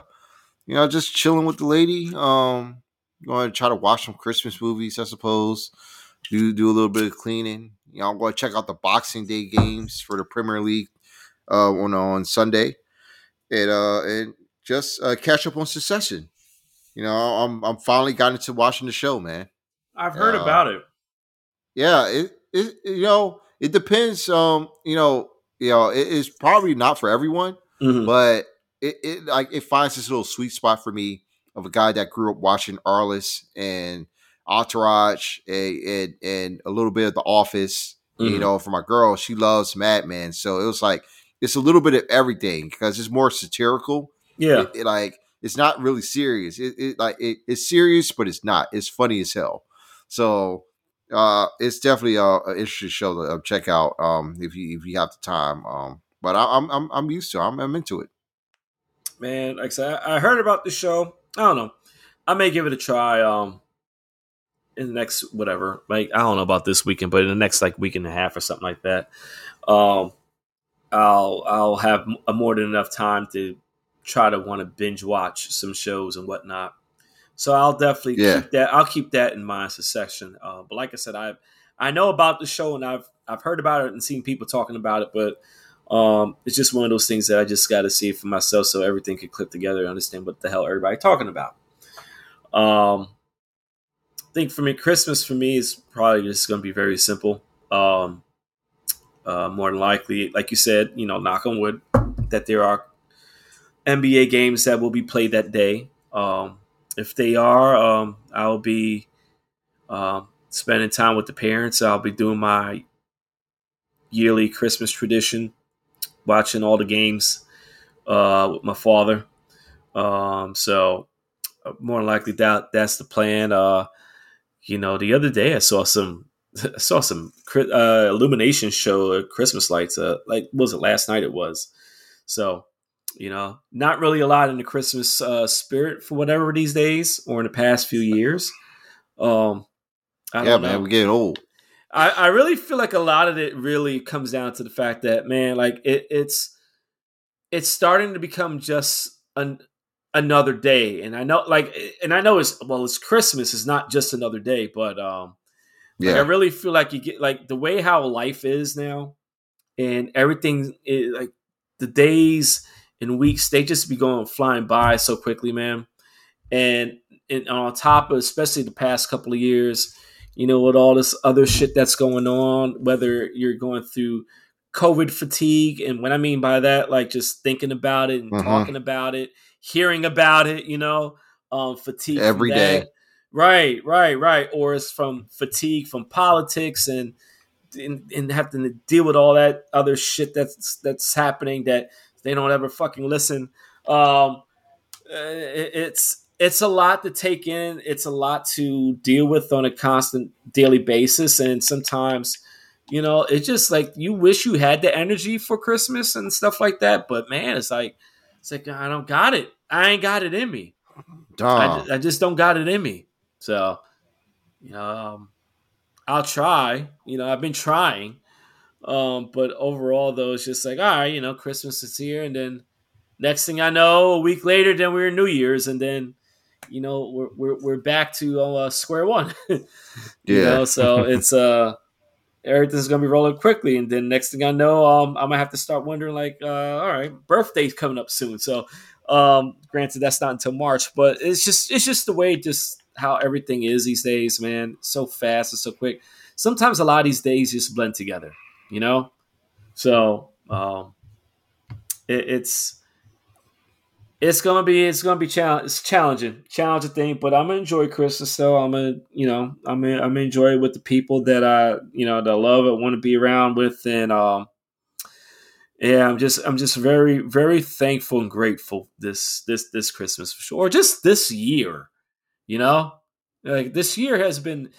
Speaker 2: you know, just chilling with the lady. Um, going to try to watch some Christmas movies, I suppose. Do do a little bit of cleaning you know, I'm going to check out the Boxing Day games for the Premier League uh, on on Sunday, and uh, and just uh, catch up on Succession. You know, I'm I'm finally got into watching the show, man.
Speaker 1: I've heard uh, about it.
Speaker 2: Yeah, it, it you know it depends. Um, you know, you know, it is probably not for everyone, mm-hmm. but it, it like it finds this little sweet spot for me of a guy that grew up watching Arliss and Entourage and, and, and a little bit of The Office. Mm-hmm. You know, for my girl, she loves Mad Men, so it was like it's a little bit of everything because it's more satirical.
Speaker 1: Yeah,
Speaker 2: it, it, like it's not really serious. It, it like it, it's serious, but it's not. It's funny as hell. So uh, it's definitely a, a interesting show to uh, check out um, if you if you have the time. Um, but I, am I'm I'm used to. It. I'm I'm into it.
Speaker 1: Man, like I said, I heard about the show. I don't know. I may give it a try. Um, in the next whatever, like I don't know about this weekend, but in the next like week and a half or something like that, um, I'll I'll have a more than enough time to try to want to binge watch some shows and whatnot. So I'll definitely yeah. keep that. I'll keep that in mind Succession. Uh, but like I said, I I know about the show and I've I've heard about it and seen people talking about it, but um, it's just one of those things that I just got to see for myself so everything could clip together and understand what the hell everybody talking about. Um, think for me, Christmas for me is probably just going to be very simple. Um, uh, more than likely, like you said, you know, knock on wood, that there are NBA games that will be played that day. Um, if they are, um, I'll be uh, spending time with the parents. I'll be doing my yearly Christmas tradition, watching all the games uh, with my father. Um, so uh, more than likely that that's the plan. Uh, you know, the other day I saw some I saw some uh, illumination show uh, Christmas lights. Uh, like was it last night? It was. So, you know, not really a lot in the Christmas uh, spirit for whatever these days or in the past few years. Um, I
Speaker 2: yeah, man, we're getting old.
Speaker 1: I, I really feel like a lot of it really comes down to the fact that man, like it, it's it's starting to become just an another day. And I know, like, and I know it's well, it's Christmas. It's not just another day, but um, yeah, like, I really feel like you get like the way how life is now, and everything is, like the days and weeks they just be going flying by so quickly, man. And and on top of especially the past couple of years, you know, with all this other shit that's going on, whether you're going through COVID fatigue, and what I mean by that, like just thinking about it and mm-hmm. talking about it, hearing about it, you know, um, fatigue
Speaker 2: every day.
Speaker 1: Right, right, right. Or it's from fatigue from politics and, and and having to deal with all that other shit that's that's happening that they don't ever fucking listen. Um, it, it's it's a lot to take in. It's a lot to deal with on a constant daily basis, and sometimes you know it's just like you wish you had the energy for Christmas and stuff like that. But man, it's like it's like I don't got it. I ain't got it in me. I, I, just don't got it in me. So, you know, um, I'll try. You know, I've been trying. Um, but overall, though, it's just like, all right, you know, Christmas is here, and then next thing I know, a week later, then we're New Year's, and then you know we're we're, we're back to uh, square one. you yeah. know, so it's uh everything's gonna be rolling quickly, and then next thing I know, um, I'm gonna have to start wondering like, uh, all right, birthday's coming up soon. So, um, granted, that's not until March, but it's just it's just the way just how everything is these days, man. So fast and so quick. Sometimes a lot of these days just blend together, you know. So, um, it, it's it's gonna be it's gonna be challenge it's challenging challenging thing but i'm gonna enjoy christmas so i'm gonna you know i'm gonna, I'm gonna enjoy it with the people that i you know that I love and want to be around with and um yeah i'm just i'm just very very thankful and grateful this this this christmas for sure or just this year you know? Like this year has been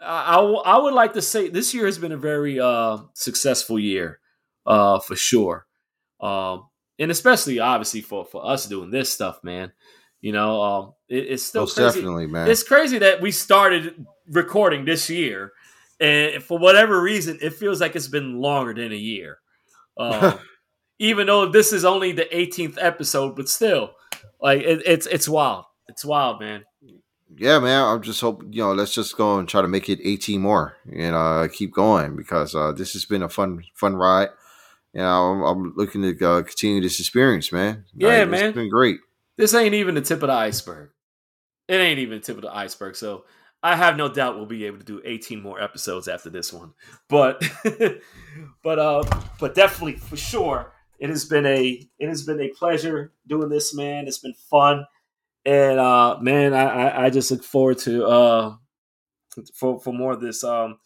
Speaker 1: I, I, I would like to say this year has been a very uh successful year uh for sure. Um and especially obviously for for us doing this stuff, man. You know, um, it, it's still Most crazy. definitely, man. It's crazy that we started recording this year, and for whatever reason, it feels like it's been longer than a year. Um, even though this is only the 18th episode, but still, like it, it's it's wild. It's wild, man.
Speaker 2: Yeah, man. I'm just hoping you know. Let's just go and try to make it 18 more. and know, keep going because uh, this has been a fun fun ride you know, I'm, I'm looking to uh, continue this experience, man.
Speaker 1: Yeah, man,
Speaker 2: it's been great.
Speaker 1: This ain't even the tip of the iceberg. It ain't even the tip of the iceberg. So I have no doubt we'll be able to do 18 more episodes after this one. But, but, uh, but definitely for sure, it has been a it has been a pleasure doing this, man. It's been fun, and uh, man, I, I just look forward to uh for for more of this. Um,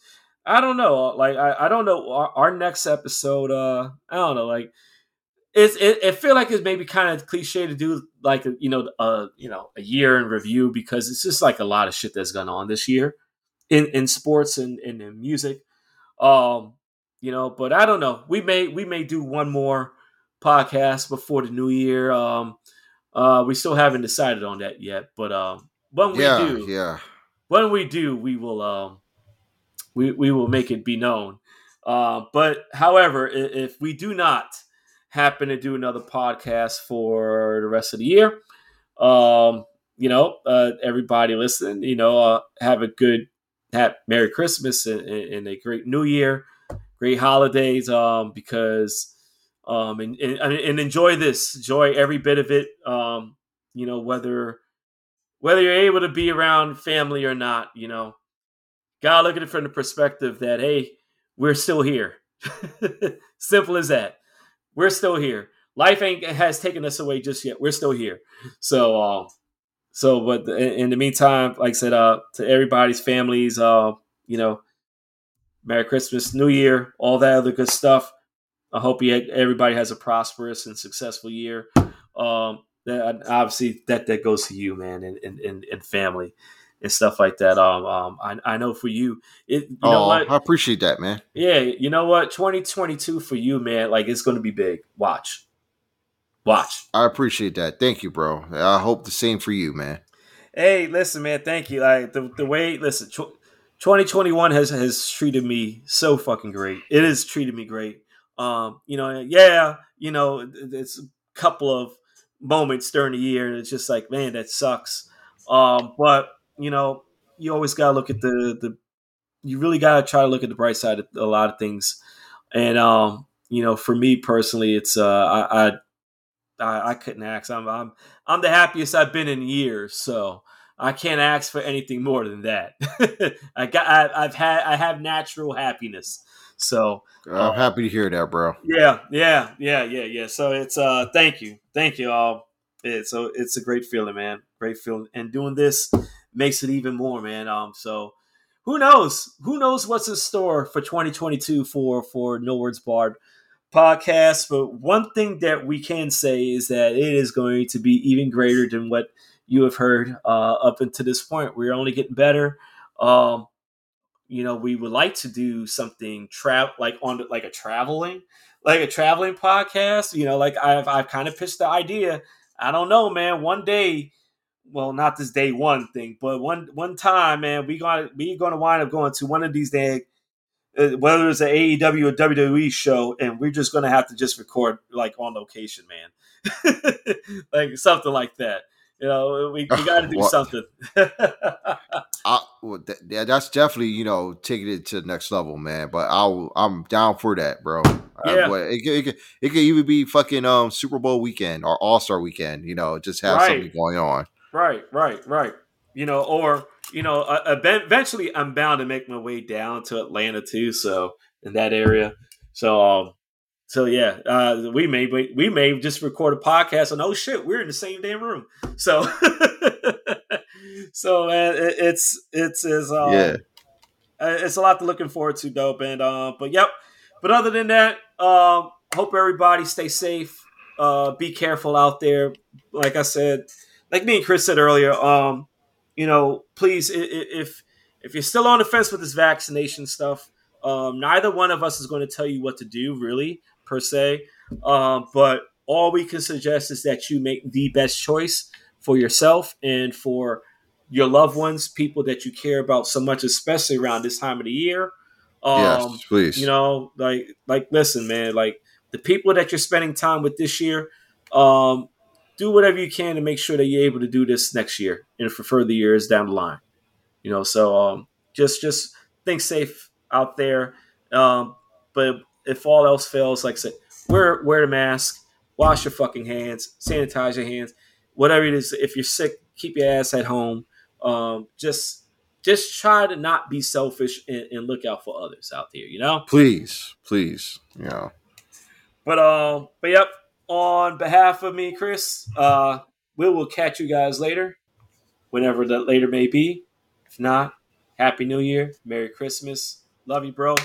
Speaker 1: I don't know. Uh, like I, I don't know. Our, our next episode, uh, I don't know. Like it's it, it feel like it's maybe kind of cliche to do like you know a you know a year in review because it's just like a lot of shit that's gone on this year in in sports and, and in music. Um, you know, but I don't know. We may we may do one more podcast before the new year. Um, uh, we still haven't decided on that yet, but um, when we
Speaker 2: yeah,
Speaker 1: do,
Speaker 2: yeah,
Speaker 1: when we do, we will um we, we will make it be known. Uh, but however, if we do not happen to do another podcast for the rest of the year, um, you know, uh, everybody listening, you know, uh, have a good, have Merry Christmas and, and, a great New Year, great holidays, um, because, um, and, and, and enjoy this, enjoy every bit of it. Um, you know, whether, whether you're able to be around family or not, you know, Gotta look at it from the perspective that, hey, we're still here. Simple as that. We're still here. Life ain't has taken us away just yet. We're still here. So, uh, so, but in, the meantime, like I said, uh, to everybody's families, uh, you know, Merry Christmas, New Year, all that other good stuff. I hope you, everybody has a prosperous and successful year. Um, that obviously that that goes to you, man, and and, and family and stuff like that. Um, um I, I know for you, it. You oh, know what?
Speaker 2: I appreciate that, man.
Speaker 1: Yeah, you know what? Twenty twenty two for you, man. Like it's going to be big. Watch, watch.
Speaker 2: I appreciate that. Thank you, bro. I hope the same for you, man.
Speaker 1: Hey, listen, man. Thank you. Like the the way, listen. Tw- 2021 has has treated me so fucking great. It has treated me great. Um, you know, yeah, you know, it's a couple of moments during the year, and it's just like, man, that sucks. Um, but you know, you always gotta look at the the. You really gotta try to look at the bright side of a lot of things, and um, you know, for me personally, it's uh, I, I I, I couldn't ask. I'm, I'm I'm the happiest I've been in years, so I can't ask for anything more than that. I got I, have had I have natural happiness. So
Speaker 2: I'm uh, happy to hear that, bro.
Speaker 1: Yeah, yeah, yeah, yeah, yeah. So it's uh thank you. Thank you all. It's so it's a great feeling, man. Great feeling. And doing this makes it even more, man. Um so who knows? Who knows what's in store for 2022 for for No Words Barred podcast. But one thing that we can say is that it is going to be even greater than what you have heard uh, up until this point. We're only getting better. Um, you know, we would like to do something trap like on like a traveling, like a traveling podcast. You know, like I've I've kind of pitched the idea. I don't know, man. One day, well, not this day one thing, but one one time, man, we gonna we gonna wind up going to one of these days uh, whether it's an AEW or WWE show, and we're just gonna have to just record like on location, man, like something like that. You know, we, we got to do well, something.
Speaker 2: I, well, th- that's definitely you know taking it to the next level, man. But I'll I'm down for that, bro. Yeah. Uh, it, it, it, it, could even be fucking um Super Bowl weekend or All Star weekend. You know, just have right. something going on.
Speaker 1: Right, right, right. You know, or you know, uh, eventually I'm bound to make my way down to Atlanta too. So in that area, so um, so yeah, uh, we may we may just record a podcast and oh shit, we're in the same damn room. So so man, it, it's it's is um, yeah, uh, it's a lot to looking forward to, dope. And uh, but yep. But other than that, um, hope everybody stay safe. Uh, be careful out there. Like I said, like me and Chris said earlier, um, you know, please, if if you're still on the fence with this vaccination stuff, um, neither one of us is going to tell you what to do, really, per se. Um, but all we can suggest is that you make the best choice for yourself and for your loved ones, people that you care about so much, especially around this time of the year. Um, yes, please. You know, like, like, listen, man, like the people that you're spending time with this year, um, do whatever you can to make sure that you're able to do this next year and for further years down the line. You know, so um, just just think safe out there. Um, but if all else fails, like I said, wear wear the mask, wash your fucking hands, sanitize your hands, whatever it is. If you're sick, keep your ass at home. Um, just just try to not be selfish and, and, look out for others out there. You know,
Speaker 2: please, please, yeah.
Speaker 1: But um, but yep on behalf of me, Chris, uh, we will catch you guys later, whenever that later may be. If not, Happy New Year, Merry Christmas. Love you, bro.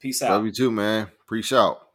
Speaker 1: Peace out.
Speaker 2: Love you too, man. Peace out.